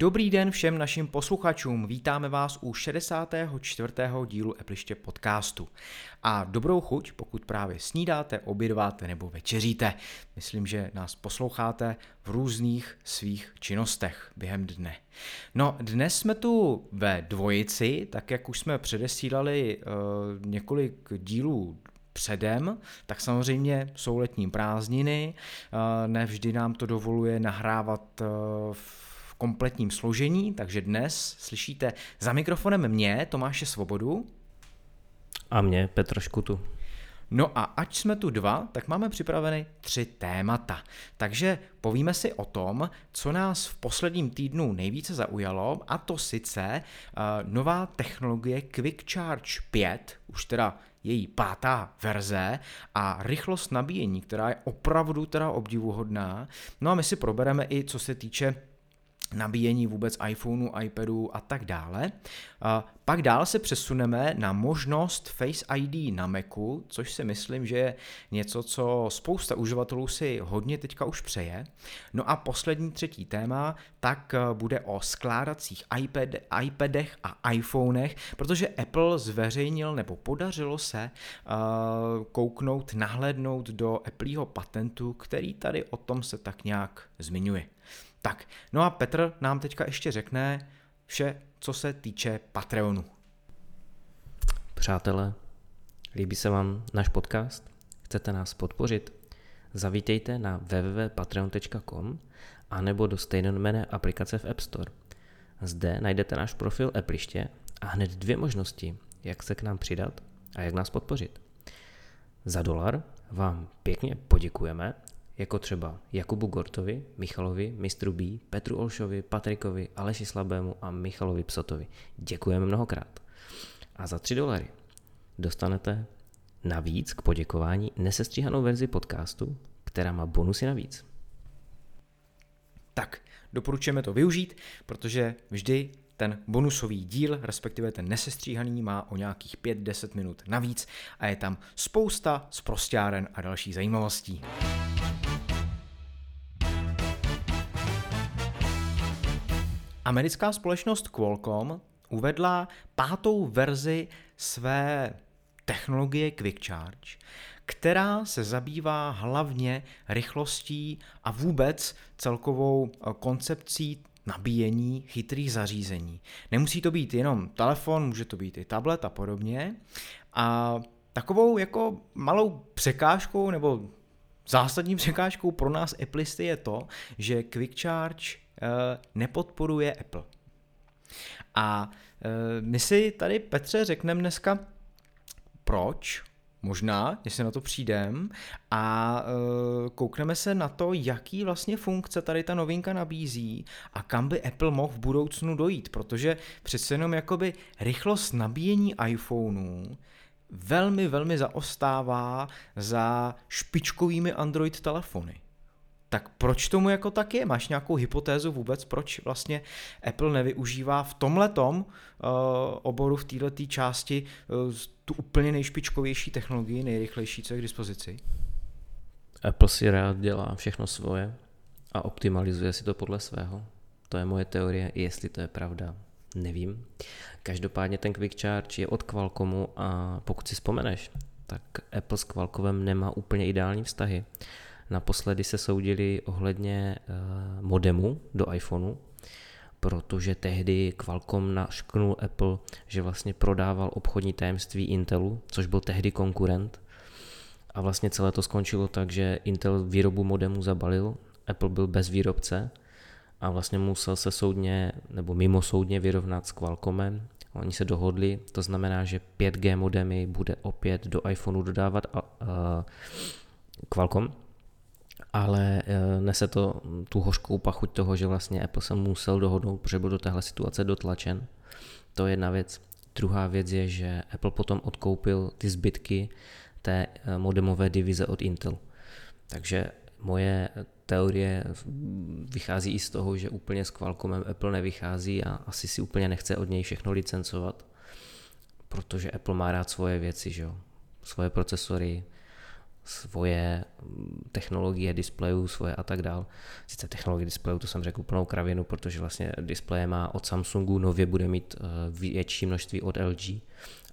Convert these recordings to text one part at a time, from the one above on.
Dobrý den všem našim posluchačům, vítáme vás u 64. dílu Epliště podcastu. A dobrou chuť, pokud právě snídáte, obědváte nebo večeříte. Myslím, že nás posloucháte v různých svých činnostech během dne. No, dnes jsme tu ve dvojici, tak jak už jsme předesílali uh, několik dílů předem, tak samozřejmě jsou letní prázdniny, uh, nevždy nám to dovoluje nahrávat uh, v kompletním složení, takže dnes slyšíte za mikrofonem mě, Tomáše Svobodu. A mě, Petr Škutu. No a ať jsme tu dva, tak máme připraveny tři témata. Takže povíme si o tom, co nás v posledním týdnu nejvíce zaujalo, a to sice uh, nová technologie Quick Charge 5, už teda její pátá verze a rychlost nabíjení, která je opravdu teda obdivuhodná. No a my si probereme i co se týče nabíjení vůbec iPhoneu, iPadu a tak dále. Pak dál se přesuneme na možnost Face ID na Macu, což si myslím, že je něco, co spousta uživatelů si hodně teďka už přeje. No a poslední třetí téma, tak eh, bude o skládacích iPad, iPadech a iPhonech, protože Apple zveřejnil nebo podařilo se uh, kouknout, nahlédnout do Appleho patentu, který tady o tom se tak nějak zmiňuje. Tak, no a Petr nám teďka ještě řekne vše, co se týče Patreonu. Přátelé, líbí se vám náš podcast? Chcete nás podpořit? Zavítejte na www.patreon.com a nebo do stejnojmenné aplikace v App Store. Zde najdete náš profil Appliště a hned dvě možnosti, jak se k nám přidat a jak nás podpořit. Za dolar vám pěkně poděkujeme jako třeba Jakubu Gortovi, Michalovi, Mistru B, Petru Olšovi, Patrikovi, Aleši Slabému a Michalovi Psotovi. Děkujeme mnohokrát. A za 3 dolary dostanete navíc k poděkování nesestříhanou verzi podcastu, která má bonusy navíc. Tak, doporučujeme to využít, protože vždy ten bonusový díl, respektive ten nesestříhaný, má o nějakých 5-10 minut navíc a je tam spousta zprostěren a dalších zajímavostí. Americká společnost Qualcomm uvedla pátou verzi své technologie Quick Charge, která se zabývá hlavně rychlostí a vůbec celkovou eh, koncepcí nabíjení chytrých zařízení. Nemusí to být jenom telefon, může to být i tablet a podobně. A takovou jako malou překážkou nebo zásadní překážkou pro nás Appleisty je to, že Quick Charge nepodporuje Apple. A eh, my si tady, Petře, řekneme dneska, proč, možná, jestli na to přijdem, a uh, koukneme se na to, jaký vlastně funkce tady ta novinka nabízí a kam by Apple mohl v budoucnu dojít, protože přece jenom jakoby rychlost nabíjení iPhoneů velmi, velmi zaostává za špičkovými Android telefony. Tak proč tomu jako tak je? Máš nějakou hypotézu vůbec, proč vlastně Apple nevyužívá v tomhletom uh, oboru, v této části uh, tu úplně nejšpičkovější technologii, nejrychlejší, co je k dispozici? Apple si rád dělá všechno svoje a optimalizuje si to podle svého. To je moje teorie, jestli to je pravda, nevím. Každopádně ten Quick Charge je od Qualcommu a pokud si vzpomeneš, tak Apple s Qualcommem nemá úplně ideální vztahy. Naposledy se soudili ohledně eh, modemu do iPhoneu, protože tehdy Qualcomm našknul Apple, že vlastně prodával obchodní tajemství Intelu, což byl tehdy konkurent. A vlastně celé to skončilo tak, že Intel výrobu modemu zabalil, Apple byl bez výrobce a vlastně musel se soudně nebo mimo soudně vyrovnat s Qualcommem. Oni se dohodli, to znamená, že 5G modemy bude opět do iPhoneu dodávat uh, Qualcomm, ale eh, nese to tu hořkou pachuť toho, že vlastně Apple se musel dohodnout, protože byl do téhle situace dotlačen. To je jedna věc. Druhá věc je, že Apple potom odkoupil ty zbytky té eh, modemové divize od Intel. Takže moje teorie vychází i z toho, že úplně s Qualcommem Apple nevychází a asi si úplně nechce od něj všechno licencovat, protože Apple má rád svoje věci, že jo? svoje procesory, svoje technologie displejů, svoje a tak dál. Sice technologie displejů, to jsem řekl úplnou kravinu, protože vlastně displeje má od Samsungu, nově bude mít eh, větší množství od LG,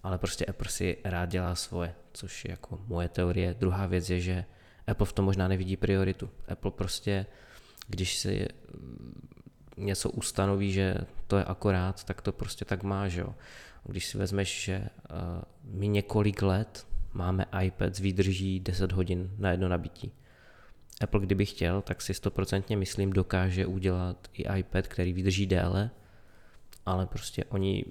ale prostě Apple si rád dělá svoje, což je jako moje teorie. Druhá věc je, že Apple v tom možná nevidí prioritu. Apple prostě, když si něco ustanoví, že to je akorát, tak to prostě tak má, že jo. Když si vezmeš, že uh, my několik let máme iPad s výdrží 10 hodin na jedno nabití. Apple kdyby chtěl, tak si stoprocentně myslím dokáže udělat i iPad, který vydrží déle, ale prostě oni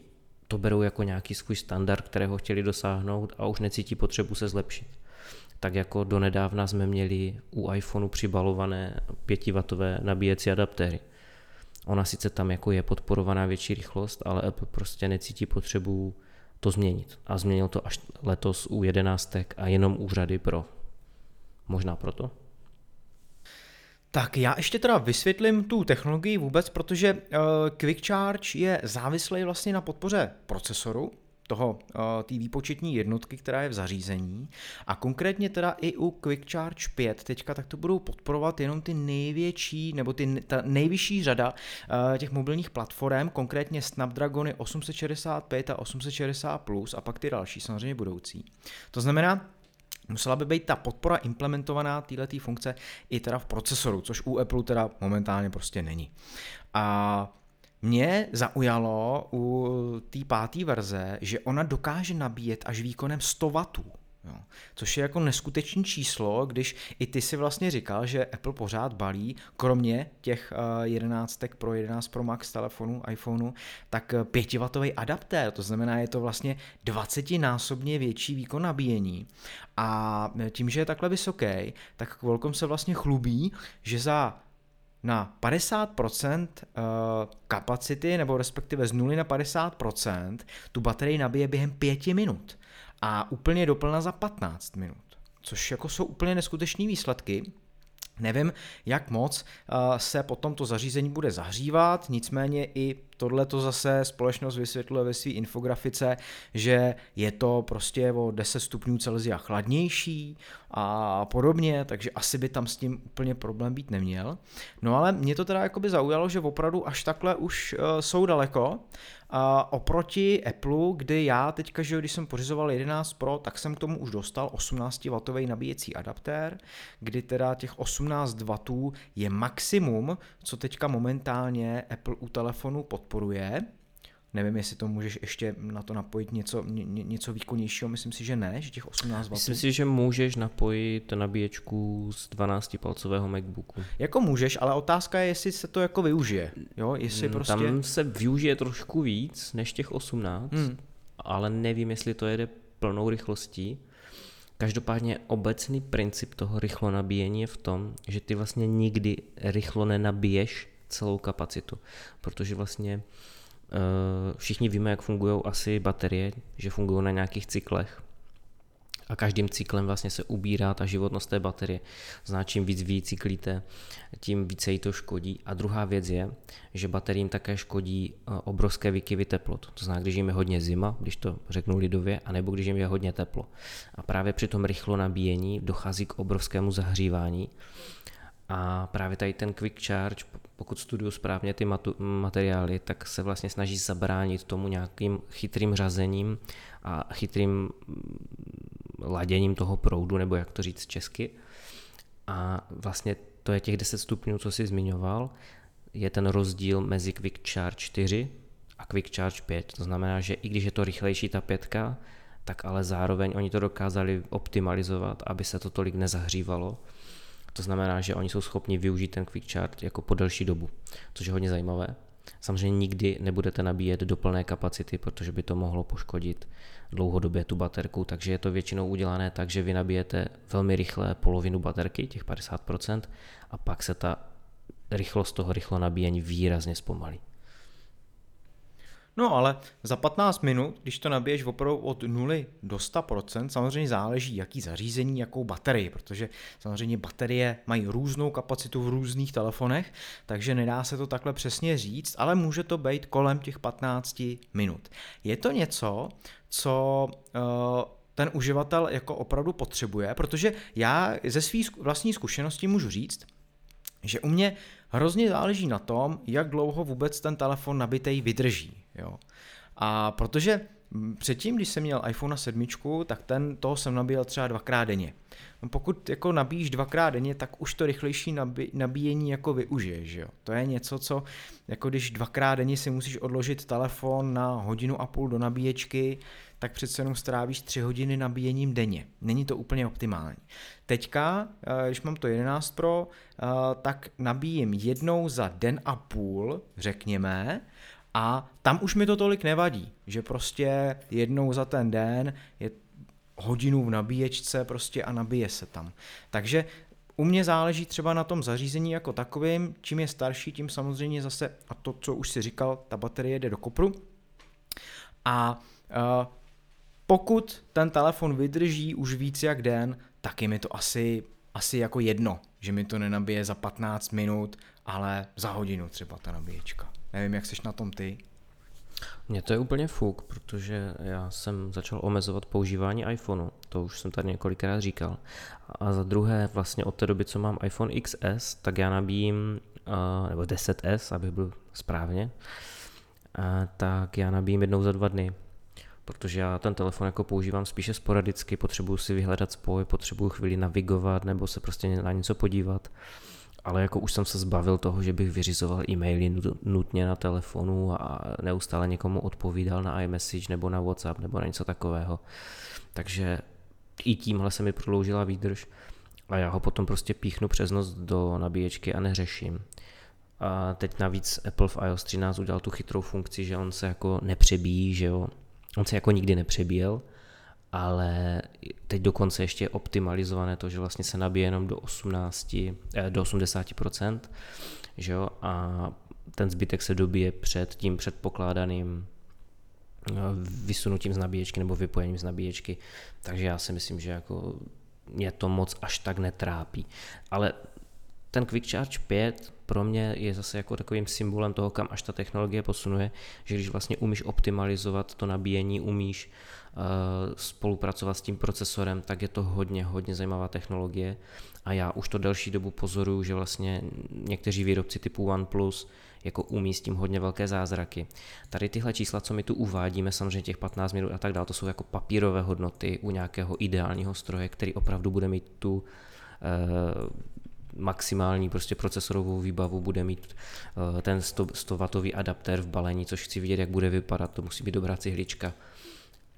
to berou jako nějaký svůj standard, kterého chtěli dosáhnout a už necítí potřebu se zlepšit. Tak jako donedávna jsme měli u iPhoneu přibalované 5W nabíjecí adaptéry. Ona sice tam jako je podporovaná větší rychlost, ale Apple prostě necítí potřebu to změnit. A změnil to až letos u jedenáctek a jenom u řady Pro. Možná proto. Tak já ještě teda vysvětlím tu technologii vůbec, protože uh, Quick Charge je závislý vlastně na podpoře procesoru, toho, eh, té výpočetní jednotky, která je v zařízení. A konkrétně teda i u Quick Charge 5 teďka tak to budou podporovat jenom ty největší, nebo ty, ta nejvyšší řada uh, těch mobilních platform, konkrétně Snapdragony 865 a 860 Plus a pak ty další, samozřejmě budoucí. To znamená, Musela by být ta podpora implementovaná této funkce i teda v procesoru, což u Apple teda momentálně prostě není. A mě zaujalo u té páté verze, že ona dokáže nabíjet až výkonem 100 W. Jo. Což je jako neskutečný číslo, když i ty si vlastně říkal, že Apple pořád balí, kromě těch uh, 11 Pro, 11 Pro Max telefonů, iPhoneu, tak 5W adaptér, to znamená, je to vlastně 20násobně větší výkon nabíjení. A tím, že je takhle vysoký, tak Qualcomm se vlastně chlubí, že za na 50% eh, kapacity, nebo respektive z 0 na 50%, tu baterii nabije během 5 minut a úplně doplna za 15 minut. Což jako jsou úplně neskutečné výsledky. Nevím, jak moc uh, se potom to zařízení bude zahřívat, nicméně i tohle to zase společnost vysvětluje ve své infografice, že je to prostě o 10 stupňů Celsia chladnější a podobně, takže asi by tam s tím úplně problém být neměl. No ale mě to teda jakoby zaujalo, že opravdu až takhle už uh, jsou daleko oproti Apple, kdy já teďka, že když jsem pořizoval 11 Pro, tak jsem k tomu už dostal 18W nabíjecí adaptér, kdy teda těch 18 W je maximum, co teďka momentálně Apple u telefonu podporuje. Nevím, jestli to můžeš ještě na to napojit něco, ně, něco výkonnějšího, myslím si, že ne, že těch 18 W. Myslím si, že můžeš napojit nabíječku z 12-palcového MacBooku. Jako můžeš, ale otázka je, jestli se to jako využije. Jo, jestli Mm, prostě... Tam se využije trošku víc než těch 18, Hmm. ale nevím, jestli to jede plnou rychlostí. Každopádně obecný princip toho rychlo nabíjení je v tom, že ty vlastně nikdy rychlo nenabiješ celou kapacitu, protože vlastně všichni víme, jak fungují asi baterie, že fungují na nějakých cyklech a každým cyklem vlastně se ubírá ta životnost té baterie. Zná, čím víc vy cyklíte, tím více jí to škodí. A druhá věc je, že bateriím také škodí eh, obrovské výkyvy teplot. To znamená, když jim je hodně zima, když to řeknu lidově, anebo když jim je hodně teplo. A právě při tom rychlo nabíjení dochází k obrovskému zahřívání. A právě tady ten quick charge, pokud studuju správně ty matu- materiály, tak se vlastně snaží zabránit tomu nějakým chytrým řazením a chytrým mm, laděním toho proudu, nebo jak to říct česky. A vlastně to je těch 10 stupňů, co jsi zmiňoval, je ten rozdíl mezi Quick Charge 4 a Quick Charge 5. To znamená, že i když je to rychlejší ta pětka, tak ale zároveň oni to dokázali optimalizovat, aby se to tolik nezahřívalo. To znamená, že oni jsou schopni využít ten Quick Charge jako po delší dobu, což je hodně zajímavé. Samozřejmě nikdy nebudete nabíjet do plné kapacity, protože by to mohlo poškodit dlouhodobě tu baterku, takže je to většinou udělané tak, že vy nabijete velmi rychle polovinu baterky, těch 50%, a pak se ta rychlost toho rychlo nabíjení výrazně zpomalí. No ale za 15 minut, když to nabiješ opravdu od 0 do 100%, samozřejmě záleží, jaký zařízení, jakou baterii, protože samozřejmě baterie mají různou kapacitu v různých telefonech, takže nedá se to takhle přesně říct, ale může to být kolem těch 15 minut. Je to něco, co uh, ten uživatel jako opravdu potřebuje, protože já ze své vlastní zkušenosti můžu říct, že u mě hrozně záleží na tom, jak dlouho vůbec ten telefon nabitej vydrží. Jo. A protože předtím, když jsem měl iPhone 7, tak ten toho jsem nabíjel třeba dvakrát denně. No pokud jako nabíjíš dvakrát denně, tak už to rychlejší nabí, nabíjení jako využiješ, jo. To je něco, co jako když dvakrát denně si musíš odložit telefon na hodinu a půl do nabíječky, tak přece jenom strávíš tři hodiny nabíjením denně. Není to úplně optimální. Teďka, eh, když mám to 11 Pro, eh, tak nabíjím jednou za den a půl, řekněme, a tam už mi to tolik nevadí, že prostě jednou za ten den je hodinu v nabíječce prostě a nabije se tam. Takže u mě záleží třeba na tom zařízení jako takovým, čím je starší, tím samozřejmě zase, a to, co už si říkal, ta baterie jde do kopru. A uh, pokud ten telefon vydrží už víc jak den, tak je mi to asi, asi jako jedno, že mi to nenabije za 15 minut, ale za hodinu třeba ta nabíječka. Nevím, jak jsi na tom ty. Mně to je úplně fuk, protože já jsem začal omezovat používání iPhoneu, to už jsem tady několikrát říkal. A za druhé, vlastně od té doby, co mám iPhone XS, tak já nabíjím, nebo 10S, abych byl správně, tak já nabíjím jednou za dva dny protože já ten telefon jako používám spíše sporadicky, potřebuju si vyhledat spoj, potřebuju chvíli navigovat nebo se prostě na něco podívat. Ale jako už jsem se zbavil toho, že bych vyřizoval e-maily nutně na telefonu a neustále někomu odpovídal na iMessage nebo na WhatsApp nebo na něco takového. Takže i tímhle se mi prodloužila výdrž a já ho potom prostě píchnu přes noc do nabíječky a neřeším. A teď navíc Apple v iOS 13 udělal tu chytrou funkci, že on se jako nepřebíjí, že jo, On se jako nikdy nepřebíjel, ale teď dokonce ještě je optimalizované to, že vlastně se nabíje jenom do 18, eh, do 80%, že jo, a ten zbytek se dobije před tím předpokládaným eh, vysunutím z nabíječky nebo vypojením z nabíječky, takže já si myslím, že jako mě to moc až tak netrápí. Ale ten Quick Charge 5 pro mě je zase jako takovým symbolem toho, kam až ta technologie posunuje, že když vlastně umíš optimalizovat to nabíjení, umíš spolupracovat s tím procesorem, tak je to hodně, hodně zajímavá technologie a já už to delší dobu pozoruju, že vlastně někteří výrobci typu OnePlus jako umí s tím hodně velké zázraky. Tady tyhle čísla, co my tu uvádíme, samozřejmě těch 15 minut a tak dále, to jsou jako papírové hodnoty u nějakého ideálního stroje, který opravdu bude mít tu uh, maximální prostě procesorovou výbavu bude mít uh, ten 100, 100 W adaptér v balení, což chci vidět, jak bude vypadat, to musí být dobrá cihlička.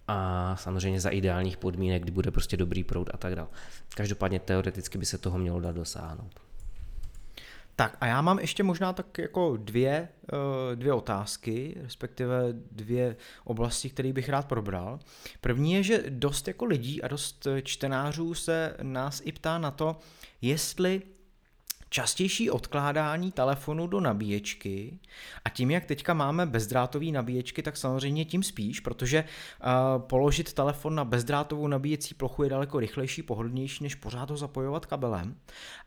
A samozřejmě za ideálních podmínek, kdy bude prostě dobrý proud a tak dále. Každopádně teoreticky by se toho mělo dát dosáhnout. Tak a já mám ještě možná tak jako dvě, eh, dvě otázky, respektive dvě oblasti, které bych rád probral. První je, že dost jako lidí a dost čtenářů se nás i ptá na to, jestli častější odkládání telefonu do nabíječky a tím, jak teďka máme bezdrátové nabíječky, tak samozřejmě tím spíš, protože uh, položit telefon na bezdrátovou nabíjecí plochu je daleko rychlejší, pohodlnější, než pořád ho zapojovat kabelem.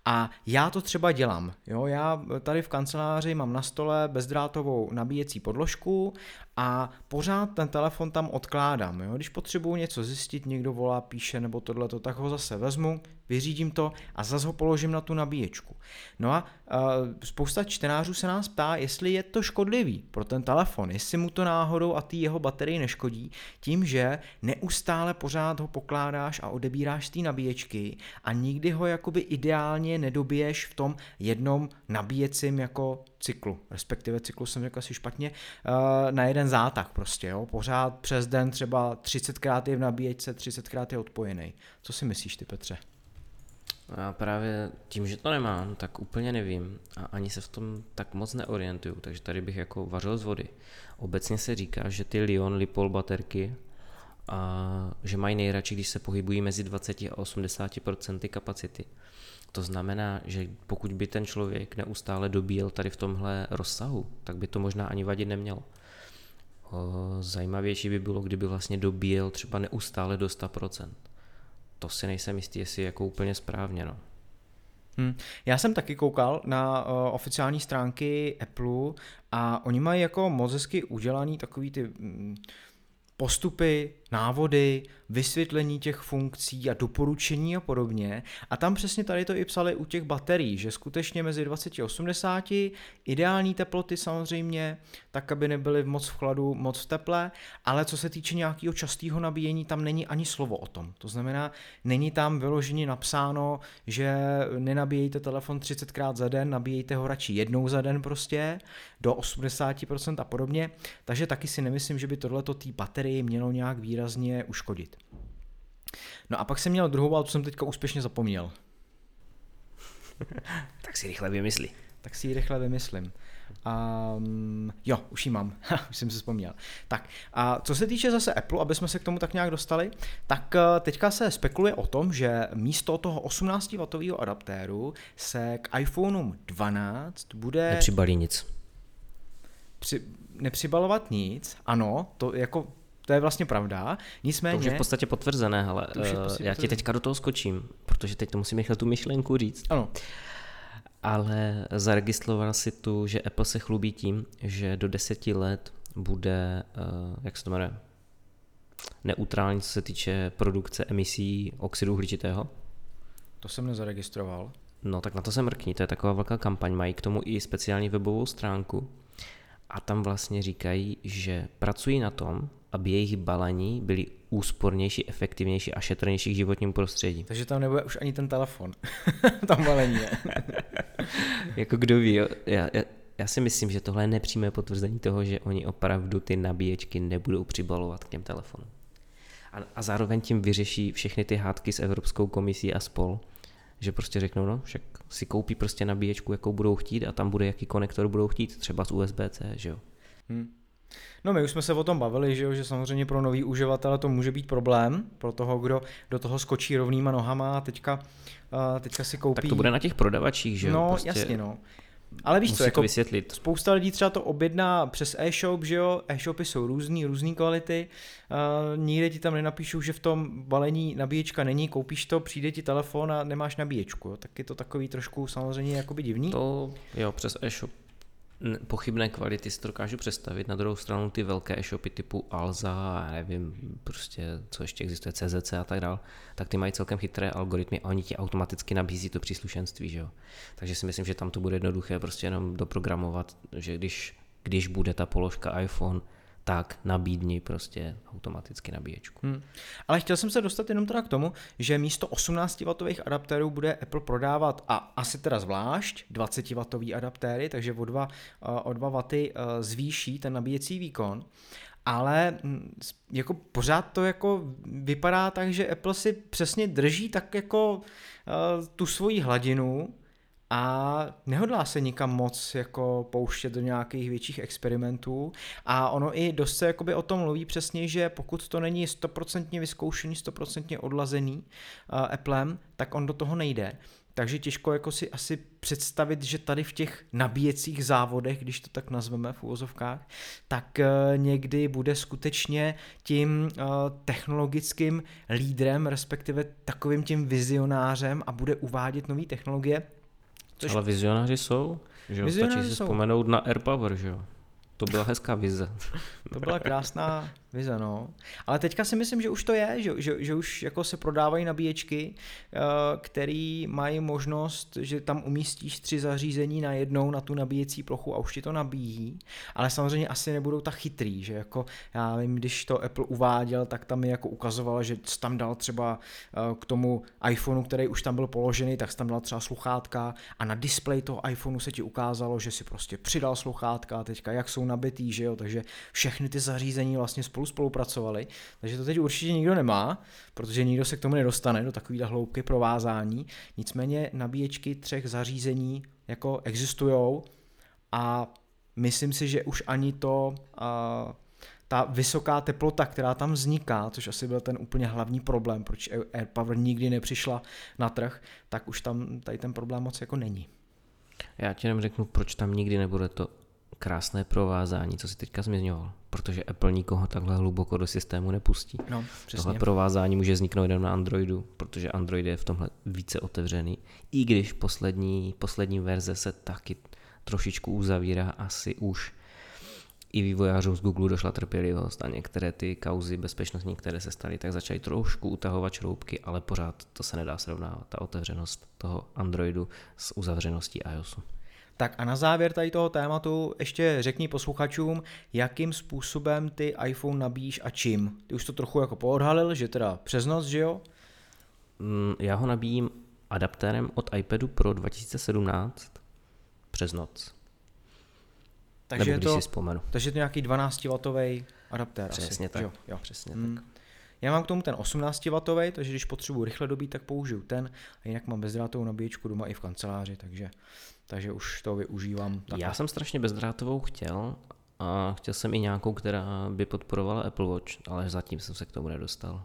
A já to třeba dělám. Jo? Já tady v kanceláři mám na stole bezdrátovou nabíjecí podložku a pořád ten telefon tam odkládám. Jo? Když potřebuju něco zjistit, někdo volá, píše nebo tohleto, tak ho zase vezmu, vyřídím to a zase ho položím na tu nabíječku. No a uh, spousta čtenářů se nás ptá, jestli je to škodlivý pro ten telefon, jestli mu to náhodou a ty jeho baterii neškodí, tím, že neustále pořád ho pokládáš a odebíráš z té nabíječky a nikdy ho jakoby ideálně nedobiješ v tom jednom nabíjecím jako cyklu, respektive cyklu jsem řekl asi špatně, uh, na jeden zátah prostě, jo, pořád přes den třeba 30krát je v nabíječce, 30krát je odpojený. Co si myslíš ty Petře? Já právě tím, že to nemám, tak úplně nevím a ani se v tom tak moc neorientuju, takže tady bych jako vařil z vody. Obecně se říká, že ty Lion Lipol baterky a že mají nejradši, když se pohybují mezi 20 a 80% kapacity. To znamená, že pokud by ten člověk neustále dobíjel tady v tomhle rozsahu, tak by to možná ani vadit nemělo. Zajímavější by bylo, kdyby vlastně dobíjel třeba neustále do 100% to si nejsem jistý, jestli jako úplně správně. No. Hmm. Já jsem taky koukal na uh, oficiální stránky Apple a oni mají jako moc hezky udělaný takový ty um, postupy, návody, vysvětlení těch funkcí a doporučení a podobně. A tam přesně tady to i psali u těch baterií, že skutečně mezi 20 a 80, ideální teploty samozřejmě, tak aby nebyly moc v chladu, moc v teple, ale co se týče nějakého častého nabíjení, tam není ani slovo o tom. To znamená, není tam vyloženě napsáno, že nenabíjejte telefon 30krát za den, nabíjejte ho radši jednou za den prostě, do 80% a podobně. Takže taky si nemyslím, že by tohleto té baterii mělo nějak výrazně uškodit. No a pak jsem měl druhou, ale to jsem teďka úspěšně zapomněl. tak si rychle vymyslí. Tak si ji rychle vymyslím. Um, jo, už ji mám, už jsem si vzpomněl. Tak, a co se týče zase Apple, aby jsme se k tomu tak nějak dostali, tak eh, teďka se spekuluje o tom, že místo toho 18W adaptéru se k iPhone 12 bude... Nepřibalí nic. Při, nepřibalovat nic, ano, to jako to je vlastně pravda. Nicméně... To už je v podstatě potvrzené, ale uh, já ti teďka do toho skočím, protože teď to musím nechat tu myšlenku říct. Ano. Ale zaregistroval si tu, že Apple se chlubí tím, že do deseti let bude, uh, jak se to jmenuje, neutrální, co se týče produkce emisí oxidu uhličitého. To jsem nezaregistroval. No tak na to se mrkni, to je taková velká kampaň, mají k tomu i speciální webovou stránku a tam vlastně říkají, že pracují na tom, aby jejich balení byly úspornější, efektivnější a šetrnější k životnímu prostředí. Takže tam nebude už ani ten telefon. tam balení je. jako kdo ví, jo? Já, já, já si myslím, že tohle je nepřímé potvrzení toho, že oni opravdu ty nabíječky nebudou přibalovat k těm telefonům. A, a zároveň tím vyřeší všechny ty hádky s Evropskou komisí a spol, že prostě řeknou, no však si koupí prostě nabíječku, jakou budou chtít a tam bude jaký konektor budou chtít, třeba z USB-C, že jo. Hmm. No my už jsme se o tom bavili, že, jo, že samozřejmě pro nový uživatele to může být problém, pro toho, kdo do toho skočí rovnýma nohama a teďka, uh, teďka si koupí... Tak to bude na těch prodavačích, že jo? No prostě... jasně, no. Ale víš co, jako vysvětlit. spousta lidí třeba to objedná přes e-shop, že jo, e-shopy jsou různý, různý kvality, uh, nikde ti tam nenapíšou, že v tom balení nabíječka není, koupíš to, přijde ti telefon a nemáš nabíječku, jo. tak je to takový trošku samozřejmě jakoby divný. To jo, přes e-shop pochybné kvality si to dokážu představit. Na druhou stranu ty velké e-shopy typu Alza, nevím, prostě co ještě existuje, CZC a tak dál, tak ty mají celkem chytré algoritmy a oni ti automaticky nabízí to příslušenství, že jo. Takže si myslím, že tam to bude jednoduché prostě jenom doprogramovat, že když, když bude ta položka iPhone, tak nabídni prostě automaticky nabíječku. Hmm. Ale chtěl jsem se dostat jenom teda k tomu, že místo 18W adaptérů bude Apple prodávat a asi teda zvlášť 20W adaptéry, takže o 2, eh, o 2 W eh, zvýší ten nabíjecí výkon ale hm, jako pořád to jako vypadá tak, že Apple si přesně drží tak jako uh, tu svoji hladinu, a nehodlá se nikam moc jako pouštět do nějakých větších experimentů a ono i dost se jakoby o tom mluví přesně, že pokud to není stoprocentně vyzkoušený, stoprocentně odlazený uh, Applem, tak on do toho nejde. Takže těžko jako si asi představit, že tady v těch nabíjecích závodech, když to tak nazveme v úvozovkách, tak uh, někdy bude skutečně tím uh, technologickým lídrem, respektive takovým tím vizionářem a bude uvádět nové technologie, Což... Ale vizionáři jsou, že vizionáři stačí si jsou. vzpomenout na AirPower, že jo. To byla hezká vize. to byla krásná vize, no. Ale teďka si myslím, že už to je, že, že, že už jako se prodávají nabíječky, eh, který mají možnost, že tam umístíš tři zařízení na jednou na tu nabíjecí plochu a už ti to nabíjí, ale samozřejmě asi nebudou tak chytrý, že jako já vím, když to Apple uváděl, tak tam mi jako ukazoval, že tam dal třeba eh, k tomu iPhoneu, který už tam byl položený, tak tam dal třeba sluchátka a na display toho iPhoneu se ti ukázalo, že si prostě přidal sluchátka teďka jak jsou nabitý, že jo, takže všechny ty zařízení vlastně spolu spolupracovali, takže to teď určitě nikdo nemá, protože nikdo se k tomu nedostane do takovýhle hloubky provázání, nicméně nabíječky třech zařízení jako existují a myslím si, že už ani to uh, ta vysoká teplota, která tam vzniká, což asi byl ten úplně hlavní problém, proč AirPower nikdy nepřišla na trh, tak už tam tady ten problém moc jako není. Já ti jenom řeknu, proč tam nikdy nebude to krásné provázání, co si teďka zmiňoval, protože Apple nikoho takhle hluboko do systému nepustí. No, přesně. Tohle provázání může vzniknout jen na Androidu, protože Android je v tomhle více otevřený, i když poslední, poslední verze se taky trošičku uzavírá asi už i vývojářům z Google došla trpělivost a některé ty kauzy bezpečnostní, které se staly, tak začaly trošku utahovat šroubky, ale pořád to se nedá srovnávat, ta otevřenost toho Androidu s uzavřeností iOSu. Tak a na závěr tady toho tématu ještě řekni posluchačům, jakým způsobem ty iPhone nabíjíš a čím. Ty už to trochu jako poodhalil, že teda přes noc, že jo? Mm, já ho nabíjím adaptérem od iPadu Pro 2017 přes noc. Takže Nebo je to, si vzpomenu. Takže je to nějaký 12W adaptér Přesně asi, tak. Jo, jo. Přesně Hmm. tak. Já mám k tomu ten 18W, takže když potřebuji rychle dobít, tak použiju ten. A jinak mám bezdrátovou nabíječku doma i v kanceláři, takže, takže už to využívám. Takhle. Já jsem strašně bezdrátovou chtěl a chtěl jsem i nějakou, která by podporovala Apple Watch, ale zatím jsem se k tomu nedostal.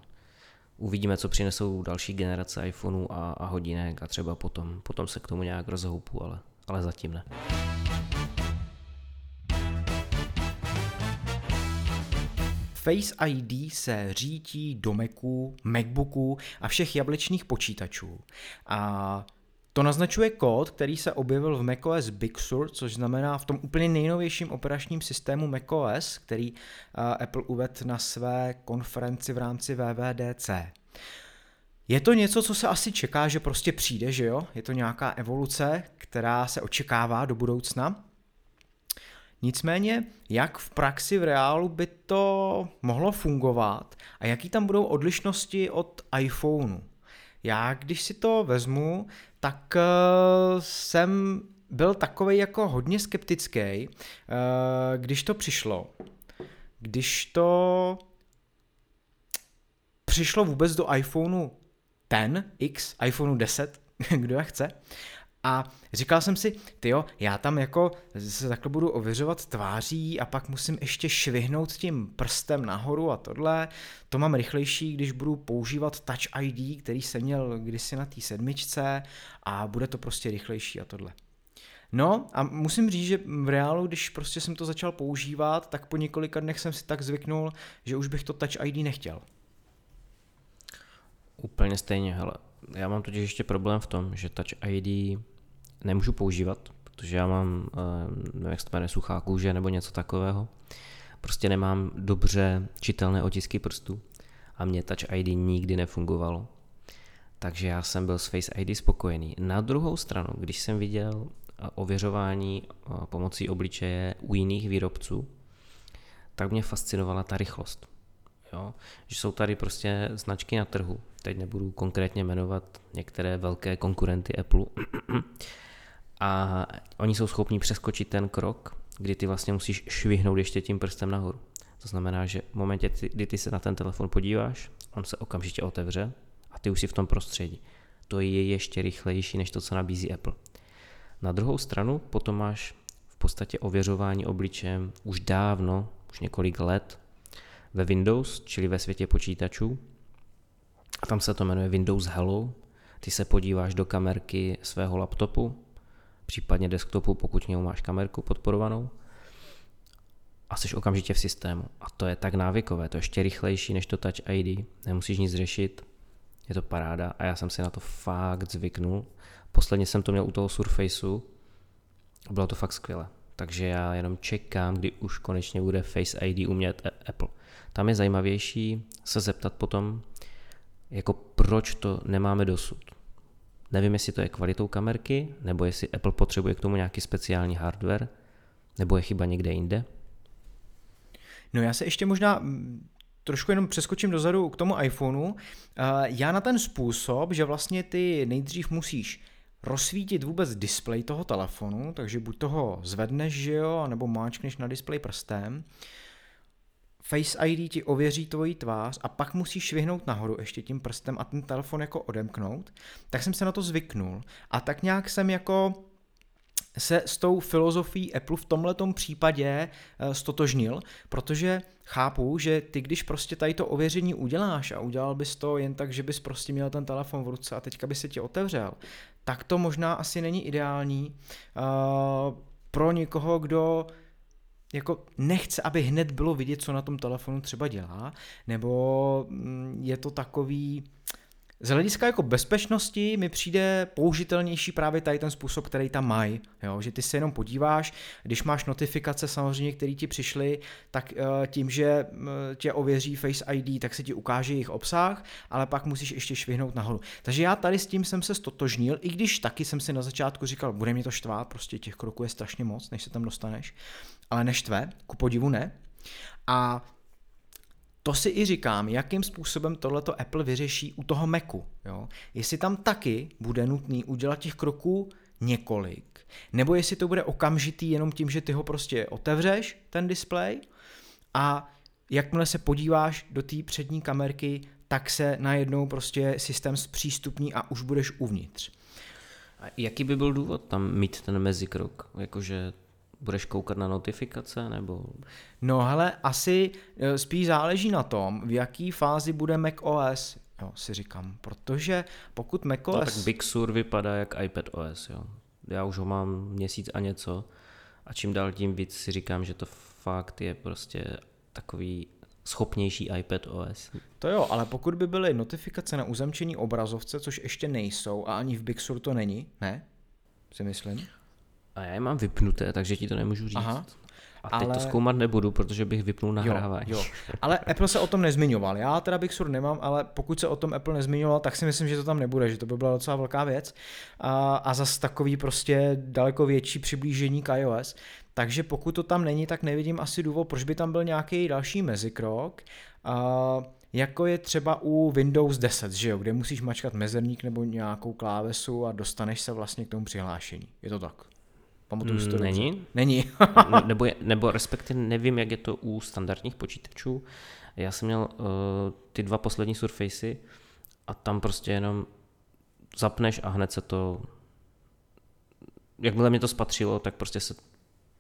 Uvidíme, co přinesou další generace iPhoneů a, a hodinek a třeba potom, potom se k tomu nějak rozhoupu, ale, ale zatím ne. Face ID se řítí do Macu, Macbooku a všech jablečných počítačů. A to naznačuje kód, který se objevil v macOS Big Sur, což znamená v tom úplně nejnovějším operačním systému macOS, který uh, Apple uvedl na své konferenci v rámci VVDC. Je to něco, co se asi čeká, že prostě přijde, že jo? Je to nějaká evoluce, která se očekává do budoucna. Nicméně, jak v praxi v reálu by to mohlo fungovat a jaký tam budou odlišnosti od iPhoneu? Já, když si to vezmu, tak uh, jsem byl takový jako hodně skeptický, uh, když to přišlo. Když to přišlo vůbec do iPhoneu 10, X, iPhoneu 10, kdo jak chce. A říkal jsem si, ty jo, já tam jako se takhle budu ověřovat tváří a pak musím ještě švihnout tím prstem nahoru a tohle. To mám rychlejší, když budu používat Touch ID, který jsem měl kdysi na té sedmičce a bude to prostě rychlejší a tohle. No a musím říct, že v reálu, když prostě jsem to začal používat, tak po několika dnech jsem si tak zvyknul, že už bych to Touch ID nechtěl. Úplně stejně, hele. Já mám totiž ještě problém v tom, že Touch ID nemůžu používat, protože já mám, eh, nevím, jak se to jmenuje, suchá kůže nebo něco takového. Prostě nemám dobře čitelné otisky prstů a mě Touch ID nikdy nefungovalo. Takže já jsem byl s Face ID spokojený. Na druhou stranu, když jsem viděl eh, ověřování eh, pomocí obličeje u jiných výrobců, tak mě fascinovala ta rychlost. Jo? Že jsou tady prostě značky na trhu, teď nebudu konkrétně jmenovat některé velké konkurenty Apple, a oni jsou schopni přeskočit ten krok, kdy ty vlastně musíš švihnout ještě tím prstem nahoru. To znamená, že v momentě, kdy ty se na ten telefon podíváš, on se okamžitě otevře a ty už si v tom prostředí. To je ještě rychlejší než to, co nabízí Apple. Na druhou stranu potom máš v podstatě ověřování obličejem už dávno, už několik let ve Windows, čili ve světě počítačů. A tam se to jmenuje Windows Hello. Ty se podíváš do kamerky svého laptopu, případně desktopu, pokud něj máš kamerku podporovanou a jsi okamžitě v systému. A to je tak návykové, to je ještě rychlejší než to Touch ID, nemusíš nic řešit, je to paráda a já jsem si na to fakt zvyknul. Posledně jsem to měl u toho Surfaceu, bylo to fakt skvělé. Takže já jenom čekám, kdy už konečně bude Face ID umět Apple. Tam je zajímavější se zeptat potom, jako proč to nemáme dosud. Nevím, jestli to je kvalitou kamerky, nebo jestli Apple potřebuje k tomu nějaký speciální hardware, nebo je chyba někde jinde. No já se ještě možná mm, trošku jenom přeskočím dozadu k tomu iPhoneu. Já na ten způsob, že vlastně ty nejdřív musíš rozsvítit vůbec displej toho telefonu, takže buď toho zvedneš, že jo, nebo máčkneš na displej prstem, Face ID ti ověří tvoji tvář a pak musíš švihnout nahoru ještě tím prstem a ten telefon jako odemknout, tak jsem se na to zvyknul a tak nějak jsem jako se s tou filozofií Apple v tomhletom případě eh, stotožnil, protože chápu, že ty když prostě tady to ověření uděláš a udělal bys to jen tak, že bys prostě měl ten telefon v ruce a teďka by se ti otevřel, tak to možná asi není ideální uh, pro někoho, kdo jako nechce, aby hned bylo vidět, co na tom telefonu třeba dělá, nebo mm, je to takový z hlediska jako bezpečnosti mi přijde použitelnější právě tady ten způsob, který tam mají, jo? že ty se jenom podíváš, když máš notifikace samozřejmě, které ti přišly, tak uh, tím, že uh, tě ověří Face ID, tak se ti ukáže jejich obsah, ale pak musíš ještě švihnout nahoru. Takže já tady s tím jsem se stotožnil, i když taky jsem si na začátku říkal, bude mě to štvát, prostě těch kroků je strašně moc, než se tam dostaneš, ale neštve, ku podivu ne. A to si i říkám, jakým způsobem tohleto Apple vyřeší u toho Macu. Jo? Jestli tam taky bude nutný udělat těch kroků několik, nebo jestli to bude okamžitý jenom tím, že ty ho prostě otevřeš, ten displej, a jakmile se podíváš do té přední kamerky, tak se najednou prostě systém zpřístupní a už budeš uvnitř. A jaký by byl důvod tam mít ten mezikrok? Jakože budeš koukat na notifikace nebo? No hele, asi eh, spíš záleží na tom, v jaký fázi bude Mac OS, jo, si říkám, protože pokud Mac OS... No, tak Big Sur vypadá jak iPad OS, jo. Já už ho mám měsíc a něco a čím dál tím víc si říkám, že to fakt je prostě takový schopnější iPad OS. To jo, ale pokud by byly notifikace na uzemčení obrazovce, což ještě nejsou a ani v Big Sur to není, ne? Si myslím. A já je mám vypnuté, takže ti to nemůžu říct. Aha. A teď Ale- to zkoumat nebudu, protože bych vypnul nahrávání. Jo, jo. Ale Apple se o tom nezmiňoval. Já teda Big Sur nemám, ale pokud se o tom Apple nezmiňoval, tak si myslím, že to tam nebude, že to by byla docela velká věc. A, a zas takový prostě daleko větší přiblížení k iOS. Takže pokud to tam není, tak nevidím asi důvod, proč by tam byl nějaký další mezikrok. A, jako je třeba u Windows 10, že jo, kde musíš mačkat mezerník nebo nějakou klávesu a dostaneš se vlastně k tomu přihlášení. Je to tak? Pamatuju si to Mm, dobře. Není? Není. Ne- nebo, je, nebo respektive nevím, jak je to u standardních počítačů. Já jsem měl uh, ty dva poslední Surfacey a tam prostě jenom zapneš a hned se to, jakmile mě to spatřilo, tak prostě se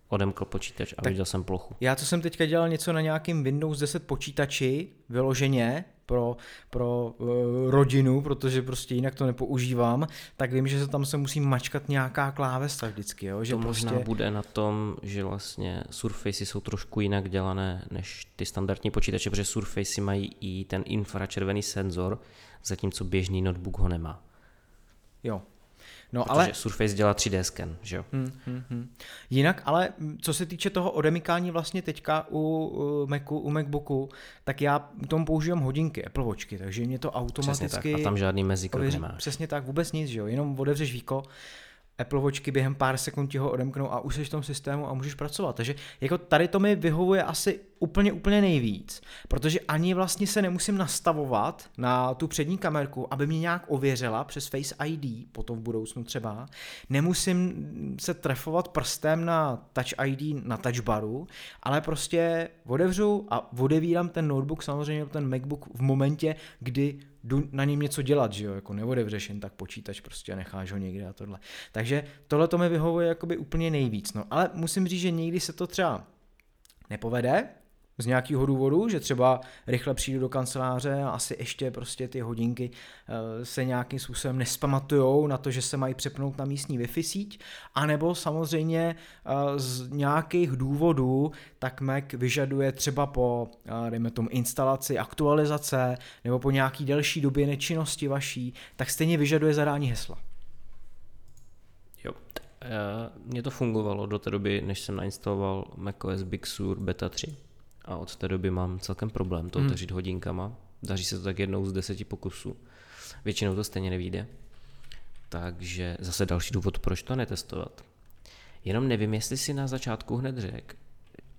odemkl počítač a tak. viděl jsem plochu. Já co jsem teďka dělal něco na nějakým Windows 10 počítači, vyloženě pro, pro uh, rodinu, protože prostě jinak to nepoužívám, tak vím, že se tam se musí mačkat nějaká klávesa vždycky, jo? že to možná prostě... bude na tom, že vlastně Surfacey jsou trošku jinak dělané než ty standardní počítače, protože Surfacey mají i ten infračervený senzor, zatímco běžný notebook ho nemá. Jo. No Protože ale. Surface dělá 3D scan, že jo? Hmm, hmm, hmm. Jinak, ale co se týče toho odemykání vlastně teďka u, u Macu, u Macbooku, tak já k tomu používám hodinky, Apple Watchky, takže mě to Přesně automaticky... tak. A tam žádný mezikrok nemáš. Přesně tak, vůbec nic, že jo, jenom otevřeš víko, Apple Watchky během pár sekund ti ho odemknou a už jsi v tom systému a můžeš pracovat. Takže jako tady to mi vyhovuje asi úplně, úplně nejvíc, protože ani vlastně se nemusím nastavovat na tu přední kamerku, aby mě nějak ověřila přes Face ID, potom v budoucnu třeba. Nemusím se trefovat prstem na Touch ID na touchbaru, ale prostě otevřu a odevírám ten notebook, samozřejmě ten MacBook v momentě, kdy jdu na něm něco dělat, že jo, jako neodevřeš jen tak počítač prostě a necháš ho někde a tohle. Takže tohle to mi vyhovuje jakoby úplně nejvíc, no, ale musím říct, že někdy se to třeba nepovede, z nějakého důvodu, že třeba rychle přijdu do kanceláře a asi ještě prostě ty hodinky eh, se nějakým způsobem nespamatujou na to, že se mají přepnout na místní Wi-Fi síť, anebo samozřejmě eh, z nějakých důvodů tak Mac vyžaduje třeba po, eh, dejme tomu, instalaci, aktualizace nebo po nějaký delší době nečinnosti vaší, tak stejně vyžaduje zadání hesla. Jo. Mně to fungovalo do té doby, než jsem nainstaloval macOS Big Sur Beta 3 a od té doby mám celkem problém to Hmm. otevřít hodinkama. Daří se to tak jednou z deseti pokusů. Většinou to stejně nevíde. Takže zase další důvod, proč to netestovat. Jenom nevím, jestli si na začátku hned řekl,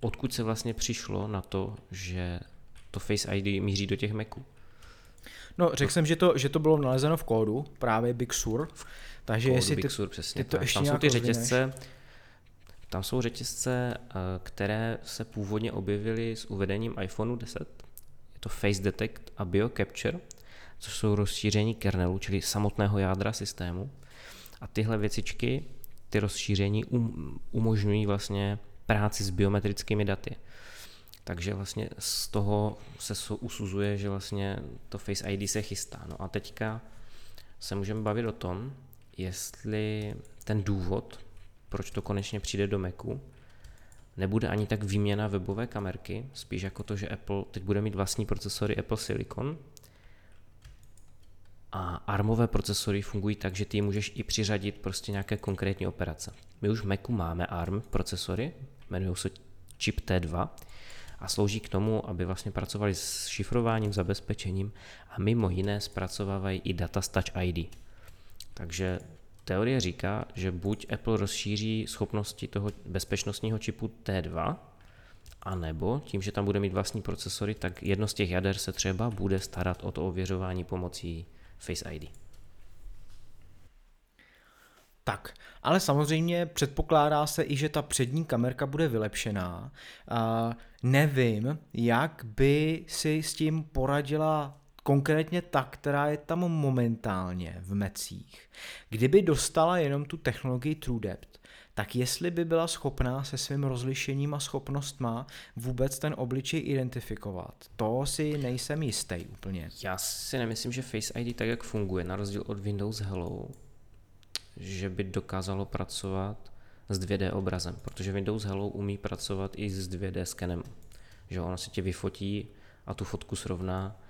odkud se vlastně přišlo na to, že to Face ID míří do těch Maců. No, řekl jsem, že to, že to bylo nalezeno v kódu, právě Big Sur, takže Kódu jestli Big ty, Sur, přesně ty to tak. ještě Tam jsou ty rozvineš? Tam jsou řetězce, eh, které se původně objevily s uvedením iPhoneu 10. Je to Face Detect a Bio Capture, což jsou rozšíření kernelu, čili samotného jádra systému. A tyhle věcičky, ty rozšíření um, umožňují vlastně práci s biometrickými daty. Takže vlastně z toho se usuzuje, že vlastně to Face ID se chystá. No a teďka se můžeme bavit o tom, jestli ten důvod, proč to konečně přijde do Macu, nebude ani tak výměna webové kamerky, spíš jako to, že Apple teď bude mít vlastní procesory Apple Silicon A ARMové procesory fungují tak, že ty můžeš i přiřadit prostě nějaké konkrétní operace. My už v Macu máme ARM procesory, jmenují se čip T2 a slouží k tomu, aby vlastně pracovali s šifrováním, zabezpečením a mimo jiné zpracovávají i data z Touch ID. Takže teorie říká, že buď Apple rozšíří schopnosti toho bezpečnostního čipu T2, a nebo tím, že tam bude mít vlastní procesory, tak jedno z těch jader se třeba bude starat o to ověřování pomocí Face ID. Tak, ale samozřejmě předpokládá se i, že ta přední kamerka bude vylepšená. A nevím, jak by si s tím poradila konkrétně ta, která je tam momentálně v mecích. Kdyby dostala jenom tu technologii TrueDepth, tak jestli by byla schopná se svým rozlišením a schopnostma vůbec ten obličej identifikovat, to si nejsem jistý úplně. Já si nemyslím, že Face ID tak, jak funguje, na rozdíl od Windows Hello, že by dokázalo pracovat s 2D obrazem, protože Windows Hello umí pracovat i s 2D skenem. Že ono si tě vyfotí a tu fotku srovná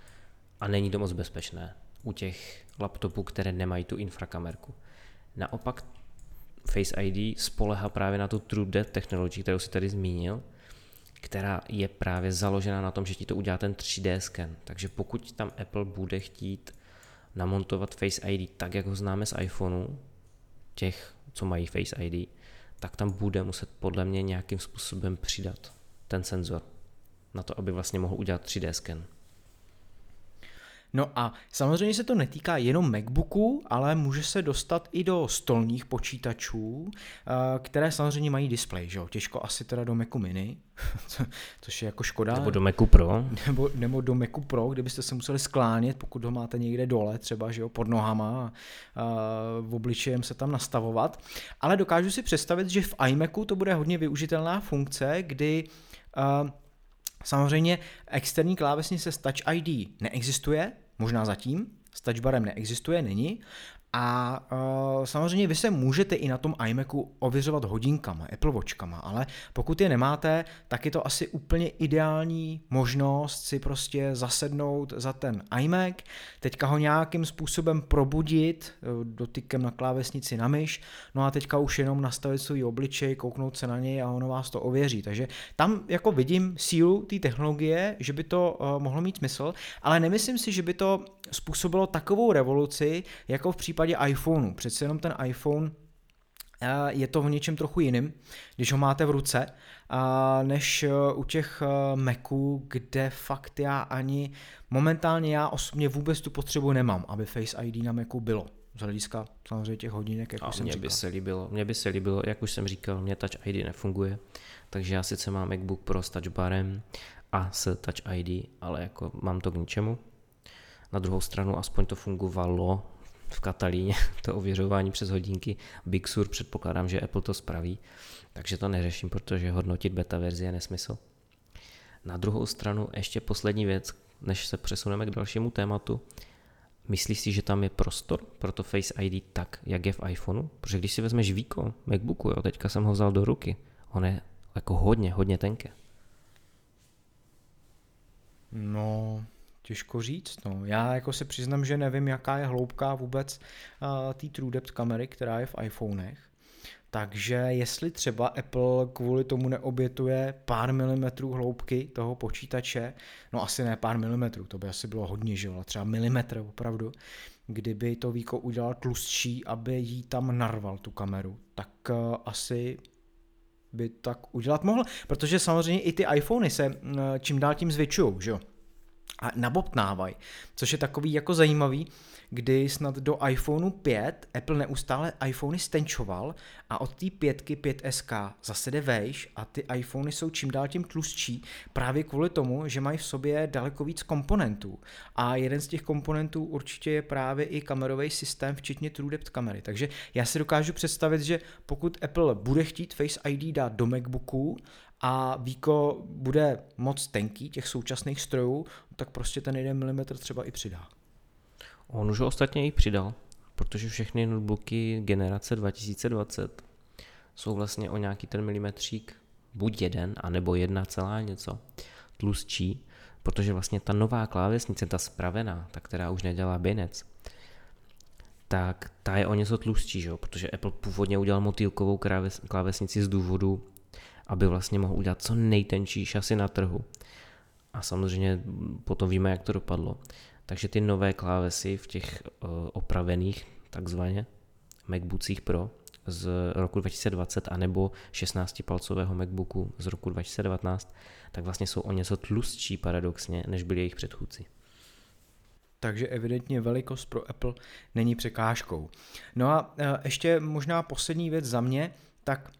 a není to moc bezpečné u těch laptopů, které nemají tu infrakamerku. Naopak Face ID spolehá právě na tu True Depth technology, kterou si tady zmínil, která je právě založena na tom, že ti to udělá ten 3D scan. Takže pokud tam Apple bude chtít namontovat Face ID tak, jak ho známe z iPhoneu, těch, co mají Face ID, tak tam bude muset podle mě nějakým způsobem přidat ten senzor na to, aby vlastně mohl udělat 3D scan. No a samozřejmě se to netýká jenom MacBooku, ale může se dostat i do stolních počítačů, eh, které samozřejmě mají displej, že jo? Těžko asi teda do Macu Mini, což je jako škoda. Nebo do Macu Pro. Nebo, nebo do Macu Pro, kdybyste se museli sklánět, pokud ho máte někde dole, třeba, že jo, pod nohama a, a v obličejem se tam nastavovat. Ale dokážu si představit, že v iMacu to bude hodně využitelná funkce, kdy a, Samozřejmě externí klávesnice s Touch ID neexistuje, možná zatím, s touchbarem neexistuje, není, a uh, samozřejmě vy se můžete i na tom iMacu ověřovat hodinkama, Apple Watchkama, ale pokud je nemáte, tak je to asi úplně ideální možnost si prostě zasednout za ten iMac, teďka ho nějakým způsobem probudit eh, dotykem na klávesnici na myš, no a teďka už jenom nastavit svůj obličej, kouknout se na něj a ono vás to ověří. Takže tam jako vidím sílu té technologie, že by to uh, mohlo mít smysl, ale nemyslím si, že by to způsobilo takovou revoluci, jako v případě iPhoneu. Přece jenom ten iPhone eh, je to v něčem trochu jiným, když ho máte v ruce, než eh, u těch eh, Maců, kde fakt já ani momentálně já osobně vůbec tu potřebu nemám, aby Face ID na Macu bylo. Z hlediska samozřejmě těch hodinek, jak A už jsem mě říkal. by se líbilo, mě by se líbilo, jak už jsem říkal, mě Touch ID nefunguje, takže já sice mám MacBook Pro s touchbarem a s Touch ID, ale jako mám to k ničemu. Na druhou stranu aspoň to fungovalo v Katalíně, to ověřování přes hodinky. Big Sur předpokládám, že Apple to spraví, takže to neřeším, protože hodnotit beta verzi je nesmysl. Na druhou stranu ještě poslední věc, než se přesuneme k dalšímu tématu. Myslíš si, že tam je prostor pro to Face ID tak, jak je v iPhoneu? Protože když si vezmeš víko MacBooku, jo, teďka jsem ho vzal do ruky, on je jako hodně, hodně tenké. No, Těžko říct, no. Já jako se přiznám, že nevím, jaká je hloubka vůbec uh, té TrueDepth kamery, která je v iPhonech. Takže jestli třeba Apple kvůli tomu neobětuje pár milimetrů hloubky toho počítače, no asi ne pár milimetrů, to by asi bylo hodně, že třeba milimetr opravdu, kdyby to víko udělal tlustší, aby jí tam narval tu kameru, tak uh, asi by tak udělat mohl, protože samozřejmě i ty iPhony se uh, čím dál tím zvětšují, že jo a nabobtnávají, což je takový jako zajímavý, kdy snad do iPhoneu 5 Apple neustále iPhony stenčoval a od té pětky 5SK zase jde vejš a ty iPhony jsou čím dál tím tlustší právě kvůli tomu, že mají v sobě daleko víc komponentů a jeden z těch komponentů určitě je právě i kamerový systém, včetně TrueDepth kamery. Takže já si dokážu představit, že pokud Apple bude chtít Face ID dát do MacBooku a víko bude moc tenký těch současných strojů, tak prostě ten 1 mm třeba i přidá. On už ostatně i přidal, protože všechny notebooky generace 2020 jsou vlastně o nějaký ten milimetřík buď jeden, anebo jedna celá něco tlustší, protože vlastně ta nová klávesnice, ta spravená, ta, která už nedělá binec, tak ta je o něco tlustší, že? protože Apple původně udělal motýlkovou klávesnici z důvodu, aby vlastně mohl udělat co nejtenčí šasy na trhu. A samozřejmě potom víme, jak to dopadlo. Takže ty nové klávesy v těch uh, opravených takzvaně MacBookích Pro z roku 2020 anebo 16-palcového MacBooku z roku 2019, tak vlastně jsou o něco tlustší paradoxně, než byli jejich předchůdci. Takže evidentně velikost pro Apple není překážkou. No a e, ještě možná poslední věc za mě, tak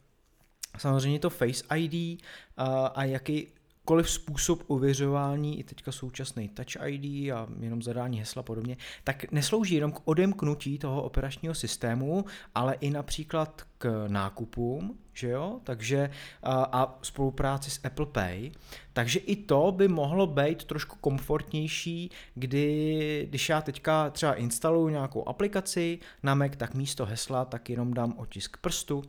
samozřejmě to Face ID a, jaký jakkoliv způsob uvěřování, i teďka současný Touch ID a jenom zadání hesla podobně, tak neslouží jenom k odemknutí toho operačního systému, ale i například k nákupům, že jo, takže a, spolupráci s Apple Pay, takže i to by mohlo být trošku komfortnější, kdy, když já teďka třeba instaluju nějakou aplikaci na Mac, tak místo hesla tak jenom dám otisk prstu,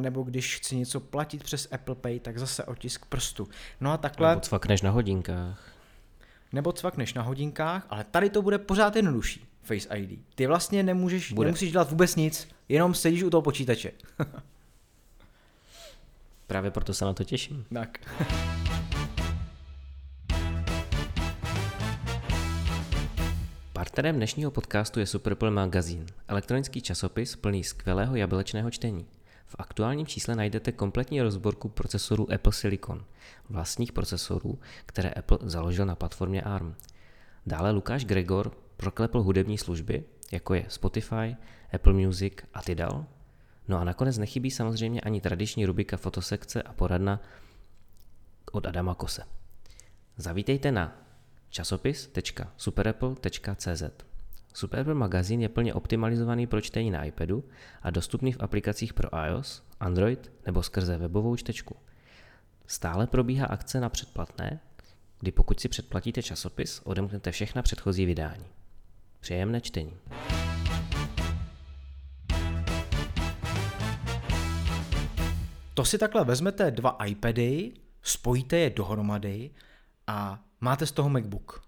nebo když chci něco platit přes Apple Pay, tak zase otisk prstu. No a takhle... Nebo cvakneš na hodinkách. Nebo cvakneš na hodinkách, ale tady to bude pořád jednodušší. Face ID. Ty vlastně nemůžeš, bude. nemusíš dělat vůbec nic, jenom sedíš u toho počítače. Právě proto se na to těším. Tak. Partnerem dnešního podcastu je Superpol Magazine, elektronický časopis plný skvělého jablečného čtení. V aktuálním čísle najdete kompletní rozborku procesorů Apple Silicon, vlastních procesorů, které Apple založil na platformě ARM. Dále Lukáš Gregor proklepl hudební služby, jako je Spotify, Apple Music a Tidal, No a nakonec nechybí samozřejmě ani tradiční rubika fotosekce a poradna od Adama Kose. Zavítejte na časopis.superapple.cz. Superapple magazín je plně optimalizovaný pro čtení na iPadu a dostupný v aplikacích pro iOS, Android nebo skrze webovou čtečku. Stále probíhá akce na předplatné, kdy pokud si předplatíte časopis, odemknete všechna předchozí vydání. Příjemné čtení. To si takhle vezmete dva iPady, spojíte je dohromady a máte z toho MacBook.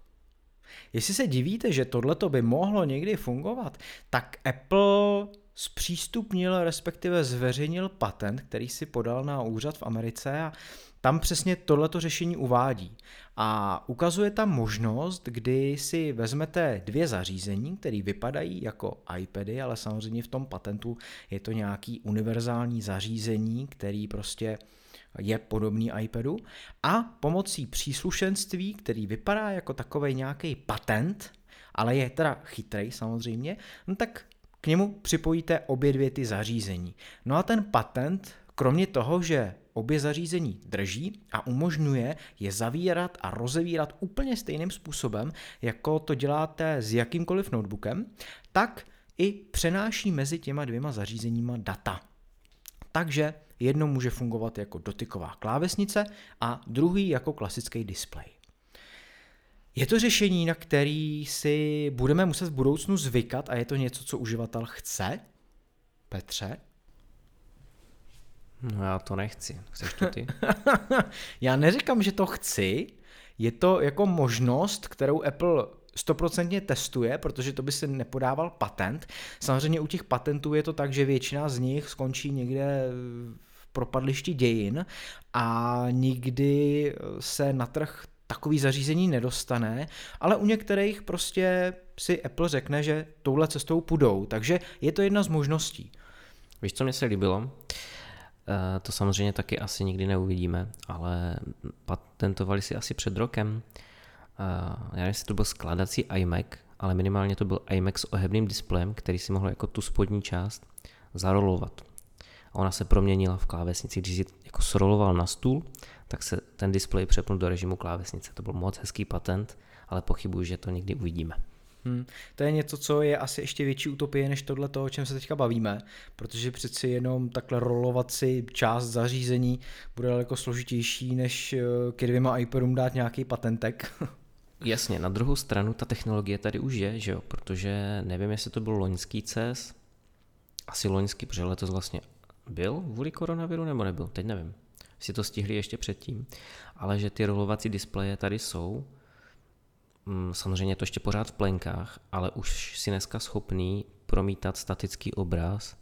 Jestli se divíte, že tohleto by mohlo někdy fungovat, tak Apple zpřístupnil, respektive zveřejnil patent, který si podal na úřad v Americe a tam přesně tohleto řešení uvádí. A ukazuje tam možnost, kdy si vezmete dvě zařízení, které vypadají jako iPady, ale samozřejmě v tom patentu je to nějaký univerzální zařízení, který prostě je podobný iPadu a pomocí příslušenství, který vypadá jako takový nějaký patent, ale je teda chytrý samozřejmě, no tak k němu připojíte obě dvě ty zařízení. No a ten patent, kromě toho, že obě zařízení drží a umožňuje je zavírat a rozevírat úplně stejným způsobem, jako to děláte s jakýmkoliv notebookem, tak i přenáší mezi těma dvěma zařízeníma data. Takže jedno může fungovat jako dotyková klávesnice a druhý jako klasický displej. Je to řešení, na který si budeme muset v budoucnu zvykat a je to něco, co uživatel chce? Petře? No já to nechci. Chceš to ty? já neříkám, že to chci. Je to jako možnost, kterou Apple stoprocentně testuje, protože to by se nepodával patent. Samozřejmě u těch patentů je to tak, že většina z nich skončí někde v propadlišti dějin a nikdy se na trh takový zařízení nedostane, ale u některých prostě si Apple řekne, že touhle cestou půjdou, takže je to jedna z možností. Víš, co mě se líbilo? Eh, to samozřejmě taky asi nikdy neuvidíme, ale patentovali si asi před rokem. Eh, já nevím, jestli to byl skladací iMac, ale minimálně to byl iMac s ohebným displejem, který si mohl jako tu spodní část zarolovat. A ona se proměnila v klávesnici. Když si jako sroloval na stůl, tak se ten displej přepnul do režimu klávesnice. To byl moc hezký patent, ale pochybuji, že to někdy uvidíme. Hmm. To je něco, co je asi ještě větší utopie než tohle, o čem se teďka bavíme, protože přeci jenom takhle rolovat si část zařízení bude daleko složitější, než eh, ke dvěma iPadům dát nějaký patentek. Jasně, na druhou stranu ta technologie tady už je, že jo, protože nevím, jestli to byl loňský CES, asi loňský, protože letos vlastně byl kvůli koronaviru nebo nebyl, teď nevím, si to stihli ještě předtím, ale že ty rolovací displeje tady jsou, samozřejmě je to ještě pořád v plenkách, ale už si dneska schopný promítat statický obraz,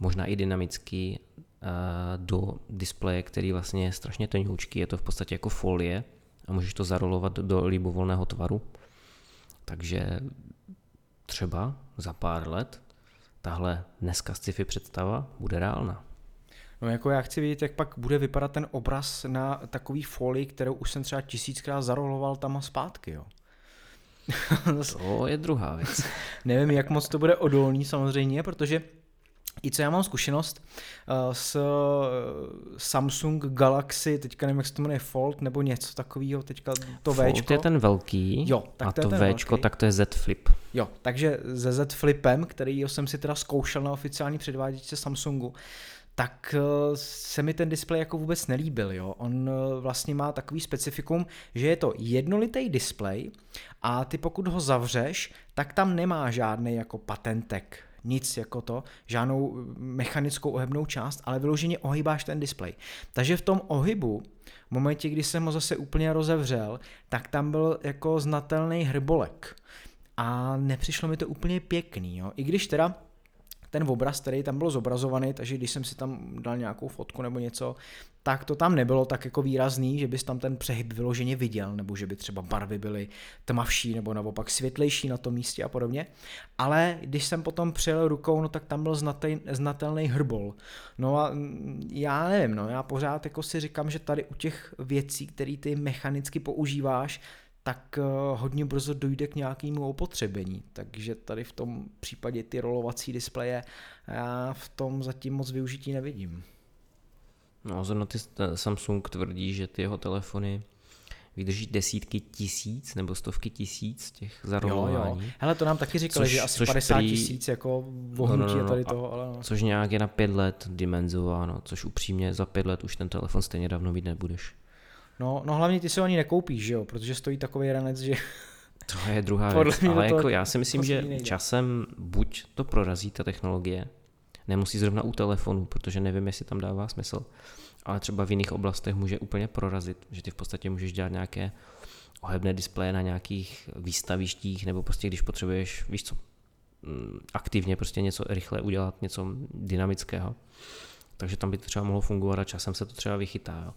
možná i dynamický, eh, do displeje, který vlastně je strašně tenoučký, je to v podstatě jako folie a můžeš to zarolovat do libovolného tvaru. Takže třeba za pár let tahle dneska sci-fi představa bude reálná. No jako já chci vidět, jak pak bude vypadat ten obraz na takový folii, kterou už jsem třeba tisíckrát zaroloval tam a zpátky, jo. to je druhá věc. Nevím, jak moc to bude odolný samozřejmě, protože i co já mám zkušenost uh, s uh, Samsung Galaxy, teďka nevím, jak se to jmenuje, Fold nebo něco takového, teďka to Fold Včko. je ten velký jo, tak a to, to, Včko, velký. tak to je Z Flip. Jo, takže se Z Flipem, který jsem si teda zkoušel na oficiální předváděčce Samsungu, tak uh, se mi ten displej jako vůbec nelíbil. Jo? On uh, vlastně má takový specifikum, že je to jednolitý displej a ty pokud ho zavřeš, tak tam nemá žádný jako patentek, nic jako to, žádnou mechanickou ohebnou část, ale vyloženě ohýbáš ten displej. Takže v tom ohybu, v momentě, kdy jsem ho zase úplně rozevřel, tak tam byl jako znatelný hrbolek. A nepřišlo mi to úplně pěkný, jo? i když teda ten obraz, který tam byl zobrazovaný, takže když jsem si tam dal nějakou fotku nebo něco, tak to tam nebylo tak jako výrazný, že bys tam ten přehyb vyloženě viděl, nebo že by třeba barvy byly tmavší nebo naopak světlejší na tom místě a podobně. Ale když jsem potom přijel rukou, no tak tam byl znatej, znatelný hrbol. No a já nevím, no já pořád jako si říkám, že tady u těch věcí, které ty mechanicky používáš, tak hodně brzo dojde k nějakému opotřebení. Takže tady v tom případě ty rolovací displeje já v tom zatím moc využití nevidím. No, zrovna ty Samsung tvrdí, že ty jeho telefony vydrží desítky tisíc nebo stovky tisíc těch zarolování. Jo, jo. Hele, to nám taky říkali, což, že asi 50 prý... tisíc jako vohnutí no, no, no, tady toho. Ale no. Což nějak je na pět let dimenzováno, což upřímně za pět let už ten telefon stejně dávno mít nebudeš. No, no hlavně ty se ani nekoupíš, že jo, protože stojí takový ranec, že... To je druhá věc, ale jako já si myslím, že nejde. časem buď to prorazí ta technologie, nemusí zrovna u telefonu, protože nevím, jestli tam dává smysl, ale třeba v jiných oblastech může úplně prorazit, že ty v podstatě můžeš dělat nějaké ohebné displeje na nějakých výstavištích, nebo prostě když potřebuješ, víš co, mm, aktivně prostě něco rychle udělat, něco dynamického. Takže tam by to třeba mohlo fungovat a časem se to třeba vychytá. Jo.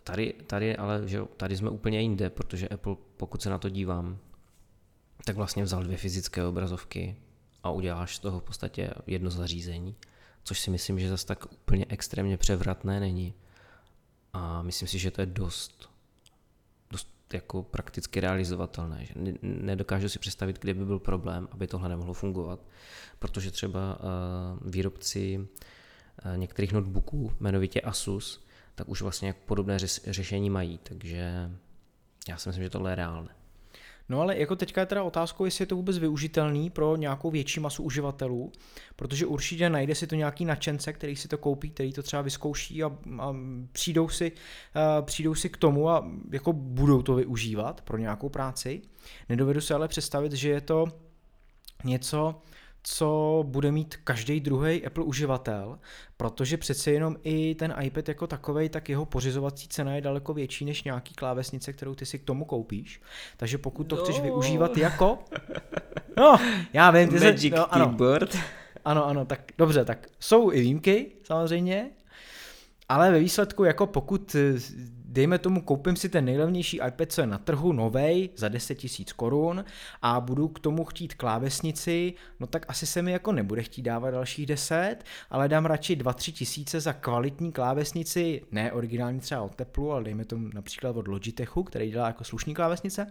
Tady, tady ale, že tady jsme úplně jinde, protože Apple, pokud se na to dívám, tak vlastně vzal dvě fyzické obrazovky a uděláš z toho v podstatě jedno zařízení, což si myslím, že zase tak úplně extrémně převratné není. A myslím si, že to je dost, dost jako prakticky realizovatelné. Že nedokážu si představit, kde by byl problém, aby tohle nemohlo fungovat, protože třeba uh, výrobci uh, některých notebooků, jmenovitě Asus, tak už vlastně podobné řešení mají, takže já si myslím, že tohle je reálné. No ale jako teďka je teda otázkou, jestli je to vůbec využitelný pro nějakou větší masu uživatelů, protože určitě najde si to nějaký nadšence, který si to koupí, který to třeba vyzkouší a, a přijdou, si, a přijdou si k tomu a jako budou to využívat pro nějakou práci. Nedovedu si ale představit, že je to něco, co bude mít každý druhý Apple uživatel, protože přece jenom i ten iPad jako takový, tak jeho pořizovací cena je daleko větší než nějaký klávesnice, kterou ty si k tomu koupíš. Takže pokud to no. chceš využívat jako... No, já vím, ty Magic se... no, ano. keyboard. Ano, ano, tak dobře, tak jsou i výjimky samozřejmě, ale ve výsledku, jako pokud dejme tomu, koupím si ten nejlevnější iPad, co je na trhu, novej, za 10 tisíc korun a budu k tomu chtít klávesnici, no tak asi se mi jako nebude chtít dávat dalších 10, ale dám radši 2-3 tisíce za kvalitní klávesnici, ne originální třeba od Teplu, ale dejme tomu například od Logitechu, který dělá jako slušný klávesnice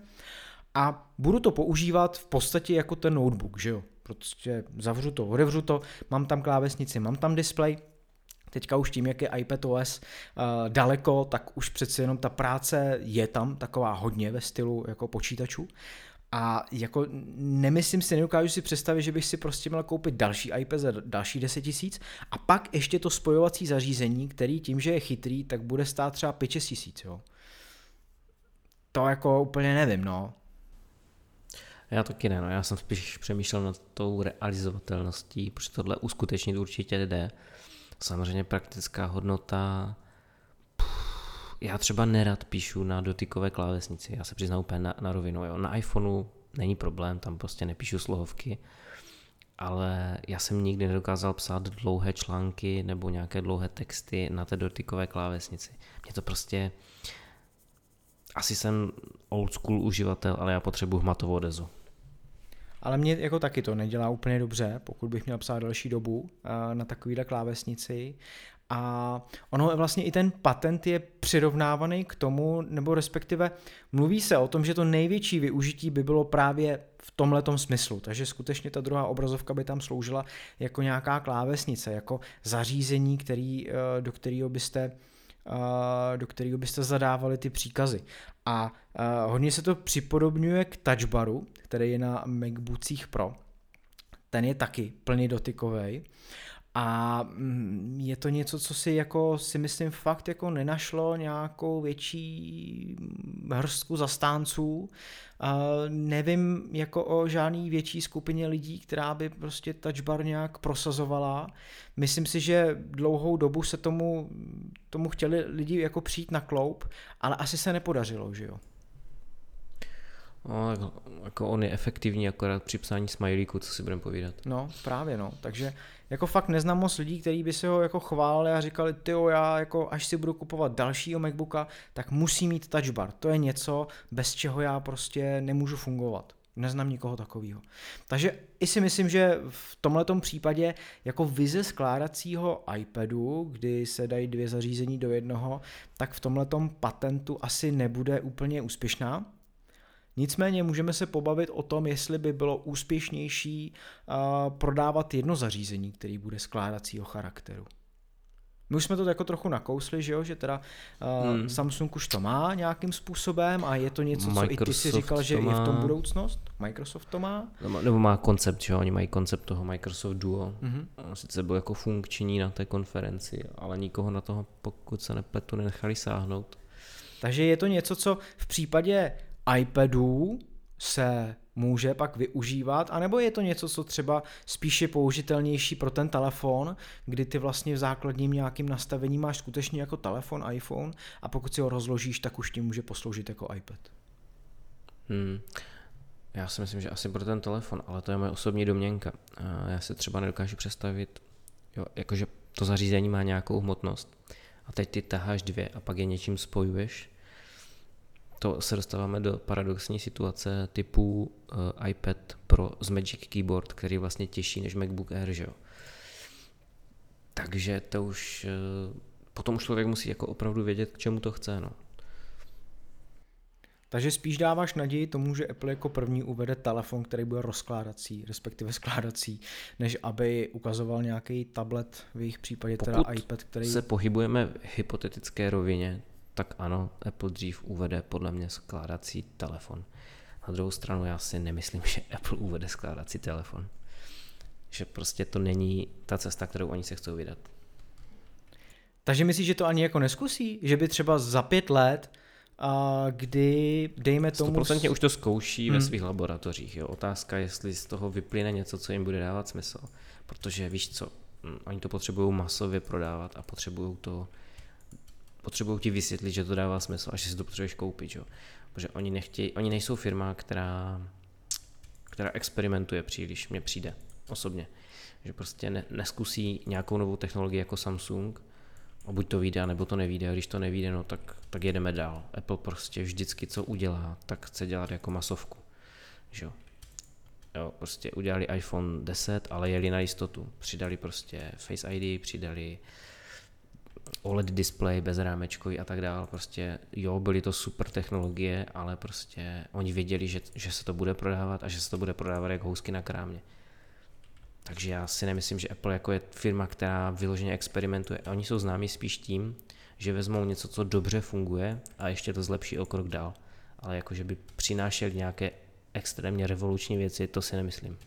a budu to používat v podstatě jako ten notebook, že jo? Prostě zavřu to, otevřu to, mám tam klávesnici, mám tam display, Teďka už tím, jak je iPadOS uh, daleko, tak už přeci jenom ta práce je tam taková hodně ve stylu jako počítačů. A jako nemyslím si, nedokážu si představit, že bych si prostě měl koupit další iPad za další 10 tisíc a pak ještě to spojovací zařízení, který tím, že je chytrý, tak bude stát třeba 5 tisíc, jo. To jako úplně nevím, no. Já taky ne, no. já jsem spíš přemýšlel nad tou realizovatelností, protože tohle uskutečnit určitě jde. Samozřejmě praktická hodnota, já třeba nerad píšu na dotykové klávesnici, já se přiznám úplně na, na rovinu. Jo. Na iPhoneu není problém, tam prostě nepíšu slohovky, ale já jsem nikdy nedokázal psát dlouhé články nebo nějaké dlouhé texty na té dotykové klávesnici. Mě to prostě... Asi jsem old school uživatel, ale já potřebuji hmatovou odezu. Ale mě jako taky to nedělá úplně dobře, pokud bych měl psát další dobu eh, na takovýhle klávesnici. A ono vlastně i ten patent je přirovnávaný k tomu, nebo respektive mluví se o tom, že to největší využití by bylo právě v tomhletom smyslu. Takže skutečně ta druhá obrazovka by tam sloužila jako nějaká klávesnice, jako zařízení, který, eh, do kterého byste do kterého byste zadávali ty příkazy. A hodně se to připodobňuje k touchbaru, který je na MacBookích Pro. Ten je taky plně dotykový. A mm, je to něco, co si jako si myslím fakt jako nenašlo nějakou větší hrstku zastánců. Nevím jako o žádný větší skupině lidí, která by prostě touchbar nějak prosazovala. Myslím si, že dlouhou dobu se tomu, tomu chtěli lidi jako přijít na kloup, ale asi se nepodařilo, že jo. No, jako, jako on je efektivní akorát při psání smajlíku, co si budeme povídat. No, právě no. Takže jako fakt neznám moc lidí, kteří by se ho jako chválili a říkali, ty já jako až si budu kupovat dalšího MacBooka, tak musí mít touch bar. To je něco, bez čeho já prostě nemůžu fungovat. Neznám nikoho takového. Takže i si myslím, že v tomto případě jako vize skládacího iPadu, kdy se dají dvě zařízení do jednoho, tak v tomhle patentu asi nebude úplně úspěšná, Nicméně můžeme se pobavit o tom, jestli by bylo úspěšnější prodávat jedno zařízení, který bude skládacího charakteru. My už jsme to jako trochu nakousli, že jo, že teda uh, hmm. Samsung už to má nějakým způsobem a je to něco, Microsoft co i ty si říkal, že má. je v tom budoucnost. Microsoft to má. Nebo má koncept, že jo, oni mají koncept toho Microsoft Duo. Mm-hmm. Sice byl jako funkční na té konferenci, ale nikoho na toho, pokud se nepletu, nenechali sáhnout. Takže je to něco, co v případě iPadů se může pak využívat, anebo je to něco, co třeba spíše použitelnější pro ten telefon, kdy ty vlastně v základním nějakým nastavení máš skutečně jako telefon, iPhone a pokud si ho rozložíš, tak už ti může posloužit jako iPad. Hmm. Já si myslím, že asi pro ten telefon, ale to je moje osobní domněnka. Já se třeba nedokážu představit, jo, jakože to zařízení má nějakou hmotnost a teď ty taháš dvě a pak je něčím spojuješ, to se dostáváme do paradoxní situace typu uh, iPad Pro z Magic Keyboard, který je vlastně těžší než MacBook Air, že jo. Takže to už, uh, potom už člověk musí jako opravdu vědět, k čemu to chce, no. Takže spíš dáváš naději tomu, že Apple jako první uvede telefon, který bude rozkládací, respektive skládací, než aby ukazoval nějaký tablet, v jejich případě Pokud teda iPad, který... se pohybujeme v hypotetické rovině, tak ano, Apple dřív uvede podle mě skládací telefon. Na druhou stranu já si nemyslím, že Apple uvede skládací telefon. Že prostě to není ta cesta, kterou oni se chcou vydat. Takže myslíš, že to ani jako neskusí? Že by třeba za pět let, a kdy, dejme tomu... 100% už to zkouší hmm. ve svých laboratořích. Jo. Otázka, jestli z toho vyplyne něco, co jim bude dávat smysl. Protože víš co, hm, oni to potřebují masově prodávat a potřebují to potřebují ti vysvětlit, že to dává smysl a že si to potřebuješ koupit, jo. Protože oni, nechtějí, oni nejsou firma, která, která experimentuje příliš, mně přijde osobně. Že prostě ne, neskusí nějakou novou technologii jako Samsung, a buď to vyjde, nebo to nevíde, a když to nevíde, no tak, tak jedeme dál. Apple prostě vždycky, co udělá, tak chce dělat jako masovku. Že jo. Jo, prostě udělali iPhone 10, ale jeli na jistotu. Přidali prostě Face ID, přidali OLED display bez rámečkový a tak dále. Prostě jo, byly to super technologie, ale prostě oni věděli, že, že se to bude prodávat a že se to bude prodávat jako housky na krámě. Takže já si nemyslím, že Apple jako je firma, která vyloženě experimentuje. Oni jsou známí spíš tím, že vezmou něco, co dobře funguje a ještě to zlepší o krok dál. Ale jako, že by přinášeli nějaké extrémně revoluční věci, to si nemyslím.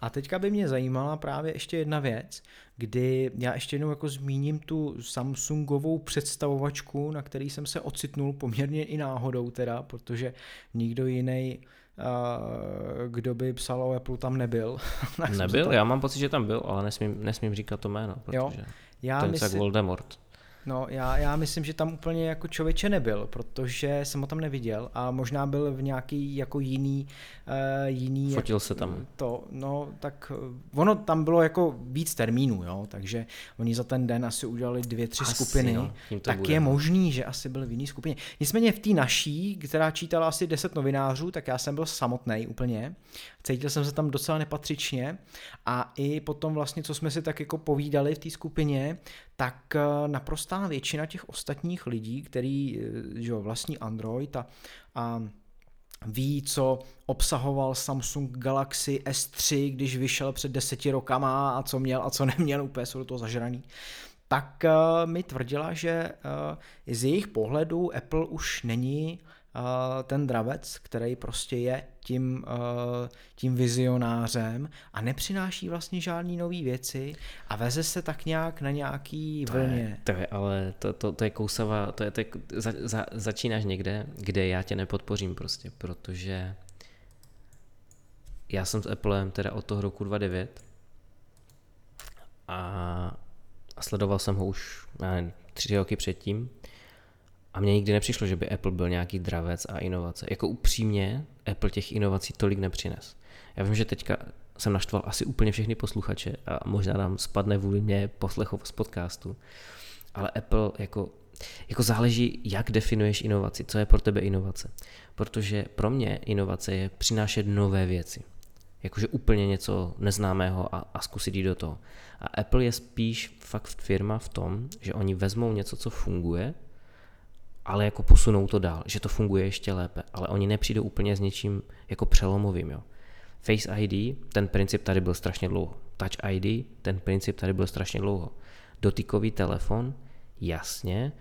A teďka by mě zajímala právě ještě jedna věc, kdy já ještě jednou jako zmíním tu Samsungovou představovačku, na který jsem se ocitnul poměrně i náhodou teda, protože nikdo jiný kdo by psal o Apple tam nebyl. nebyl? Já mám pocit, že tam byl, ale nesmím, nesmím říkat to jméno, protože jo, já to je myslím, jak Voldemort. No, já, já myslím, že tam úplně jako člověče nebyl, protože jsem ho tam neviděl a možná byl v nějaký jako jiný... Uh, jiný Fotil se tam. To, no, tak eh, ono tam bylo jako víc termínů, jo, takže oni za ten den asi udělali dvě, tři asi, skupiny, no, tak bude. je možný, že asi byl v jiný skupině. Nicméně v té naší, která čítala asi 10 novinářů, tak já jsem byl samotný úplně, cítil jsem se tam docela nepatřičně a i potom vlastně, co jsme si tak jako povídali v té skupině, tak eh, naprostá většina těch ostatních lidí, který eh, že jo, vlastní Android a, a ví, co obsahoval Samsung Galaxy S3, když vyšel před deseti rokama a co měl a co neměl, úplně jsou do toho zažraný, tak uh, mi tvrdila, že z jejich pohledu Apple už není ten dravec, který prostě je tím, tím vizionářem a nepřináší vlastně žádný nové věci a veze se tak nějak na nějaký to vlně. Je, to je, ale to, to, to je kousava, to je, to je za, za, začínáš někde, kde já tě nepodpořím prostě, protože já jsem s Applem teda od toho roku 2009 a, a sledoval jsem ho už nevím, tři roky předtím a mně nikdy nepřišlo, že by Apple byl nějaký dravec a inovace. Jako upřímně, Apple těch inovací tolik nepřines. Já vím, že teďka jsem naštval asi úplně všechny posluchače a možná nám spadne vůli mě poslechov z podcastu, ale Apple jako, jako záleží, jak definuješ inovaci, co je pro tebe inovace. Protože pro mě inovace je přinášet nové věci. Jakože úplně něco neznámého a, a zkusit jít do toho. A Apple je spíš fakt firma v tom, že oni vezmou něco, co funguje, ale jako posunou to dál, že to funguje ještě lépe, ale oni nepřijdou úplně s něčím jako přelomovým, jo. Face ID, ten princip tady byl strašně dlouho. Touch ID, ten princip tady byl strašně dlouho. Dotykový telefon, jasně,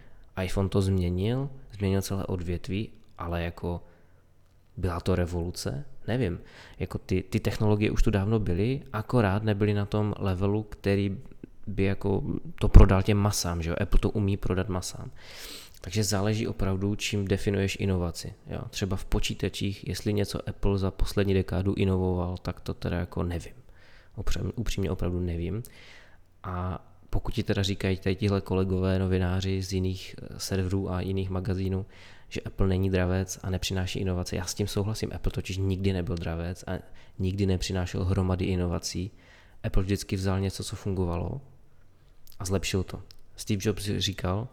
iPhone to změnil, změnil celé odvětví, ale jako byla to revoluce? Nevím. Jako ty, ty technologie už tu dávno byly, akorát nebyly na tom levelu, který by jako to prodal těm masám, že jo? Apple to umí prodat masám. Takže záleží opravdu, čím definuješ inovaci. Jo? Třeba v počítačích, jestli něco Apple za poslední dekádu inovoval, tak to teda jako nevím. Upřímně opravdu nevím. A pokud ti teda říkají tady tihle kolegové novináři z jiných eh, serverů a jiných magazínů, že Apple není dravec a nepřináší inovace, já s tím souhlasím. Apple totiž nikdy nebyl dravec a nikdy nepřinášel hromady inovací. Apple vždycky vzal něco, co fungovalo a zlepšil to. Steve Jobs říkal,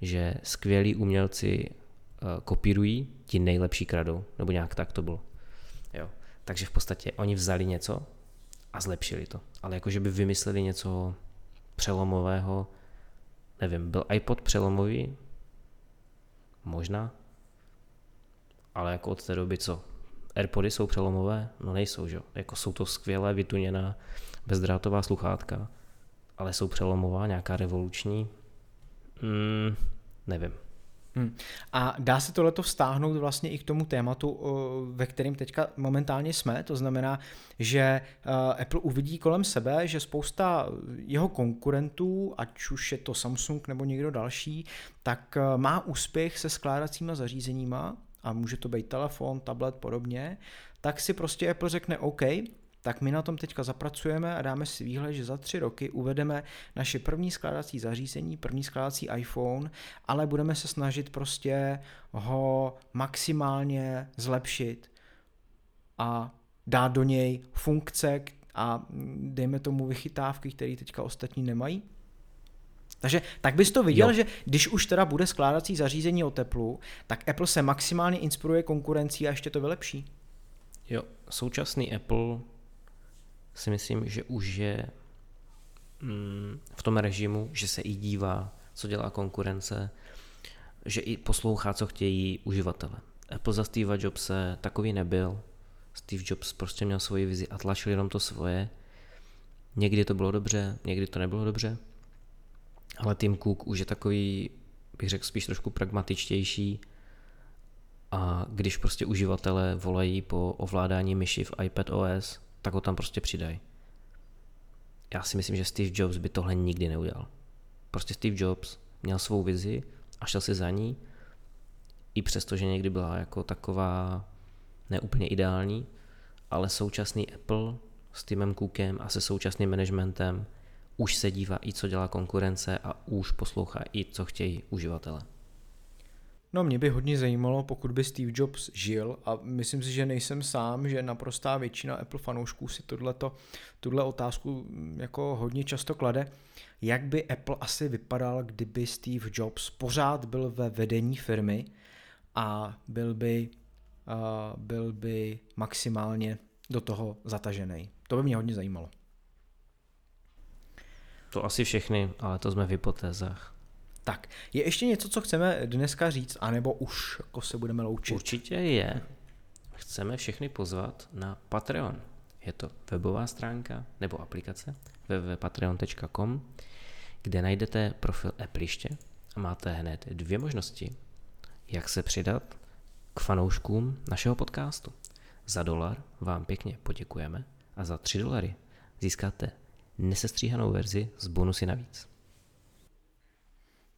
že skvělí umělci uh, kopírují, ti nejlepší kradou, nebo nějak tak to bylo. Jo. Takže v podstatě oni vzali něco a zlepšili to. Ale jako, že by vymysleli něco přelomového, nevím, byl iPod přelomový? Možná. Ale jako od té doby co? Airpody jsou přelomové? No nejsou, že? Jako jsou to skvělé, vytuněná bezdrátová sluchátka, ale jsou přelomová, nějaká revoluční? Mm, nevím. Hmm. A dá se tohleto vztáhnout vlastně i k tomu tématu, ve kterém teďka momentálně jsme, to znamená, že eh, Apple uvidí kolem sebe, že spousta jeho konkurentů, ať už je to Samsung nebo někdo další, tak eh, má úspěch se skládacíma zařízeníma a může to být telefon, tablet, podobně, tak si prostě Apple řekne OK, tak my na tom teďka zapracujeme a dáme si výhled, že za tři roky uvedeme naše první skládací zařízení, první skládací iPhone, ale budeme se snažit prostě ho maximálně zlepšit a dát do něj funkce a dejme tomu vychytávky, které teďka ostatní nemají. Takže tak bys to viděl, jo. že když už teda bude skládací zařízení o teplu, tak Apple se maximálně inspiruje konkurencí a ještě to vylepší. Jo, současný Apple si myslím, že už je mm, v tom režimu, že se i dívá, co dělá konkurence, že i poslouchá, co chtějí uživatele. Apple za Steve Jobse takový nebyl. Steve Jobs prostě měl svoji vizi a tlačil jenom to svoje. Někdy to bylo dobře, někdy to nebylo dobře. Ale Tim Cook už je takový, bych řekl, spíš trošku pragmatičtější. A když prostě uživatelé volají po ovládání myši v iPad OS, tak ho tam prostě přidají. Já si myslím, že Steve Jobs by tohle nikdy neudělal. Prostě Steve Jobs měl svou vizi a šel si za ní, i přesto, že někdy byla jako taková neúplně ideální, ale současný Apple s Timem Cookem a se současným managementem už se dívá i co dělá konkurence a už poslouchá i co chtějí uživatele. No mě by hodně zajímalo, pokud by Steve Jobs žil a myslím si, že nejsem sám, že naprostá většina Apple fanoušků si tohleto, tuhle otázku mm, jako hodně často klade. Jak by Apple asi vypadal, kdyby Steve Jobs pořád byl ve vedení firmy a byl by, uh, byl by maximálně do toho zatažený. To by mě hodně zajímalo. To asi všechny, ale to jsme v hypotézách. Tak, je ještě něco, co chceme dneska říct, anebo už jako se budeme loučit? Určitě je. Chceme všechny pozvat na Patreon. Je to webová stránka nebo aplikace www.patreon.com, kde najdete profil Appliště a máte hned dvě možnosti, jak se přidat k fanouškům našeho podcastu. Za dolar vám pěkně poděkujeme a za tři dolary získáte nesestříhanou verzi s bonusy navíc.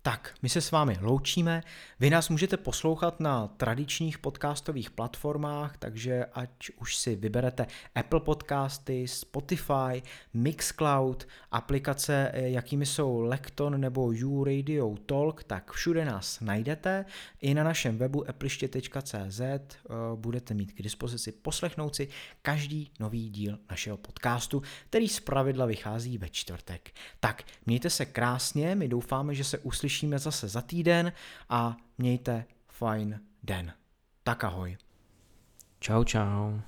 Tak, my se s vámi loučíme. Vy nás můžete poslouchat na tradičních podcastových platformách, takže ať už si vyberete Apple Podcasty, Spotify, Mixcloud, aplikace, eh, jakými jsou Lekton nebo U Radio Talk, tak všude nás najdete. I na našem webu appliště.cz eh, budete mít k dispozici poslechnout si každý nový díl našeho podcastu, který zpravidla vychází ve čtvrtek. Tak, mějte se krásně, my doufáme, že se uslyšíme uslyšíme zase za týden a mějte fajn den. Tak ahoj. Čau, čau.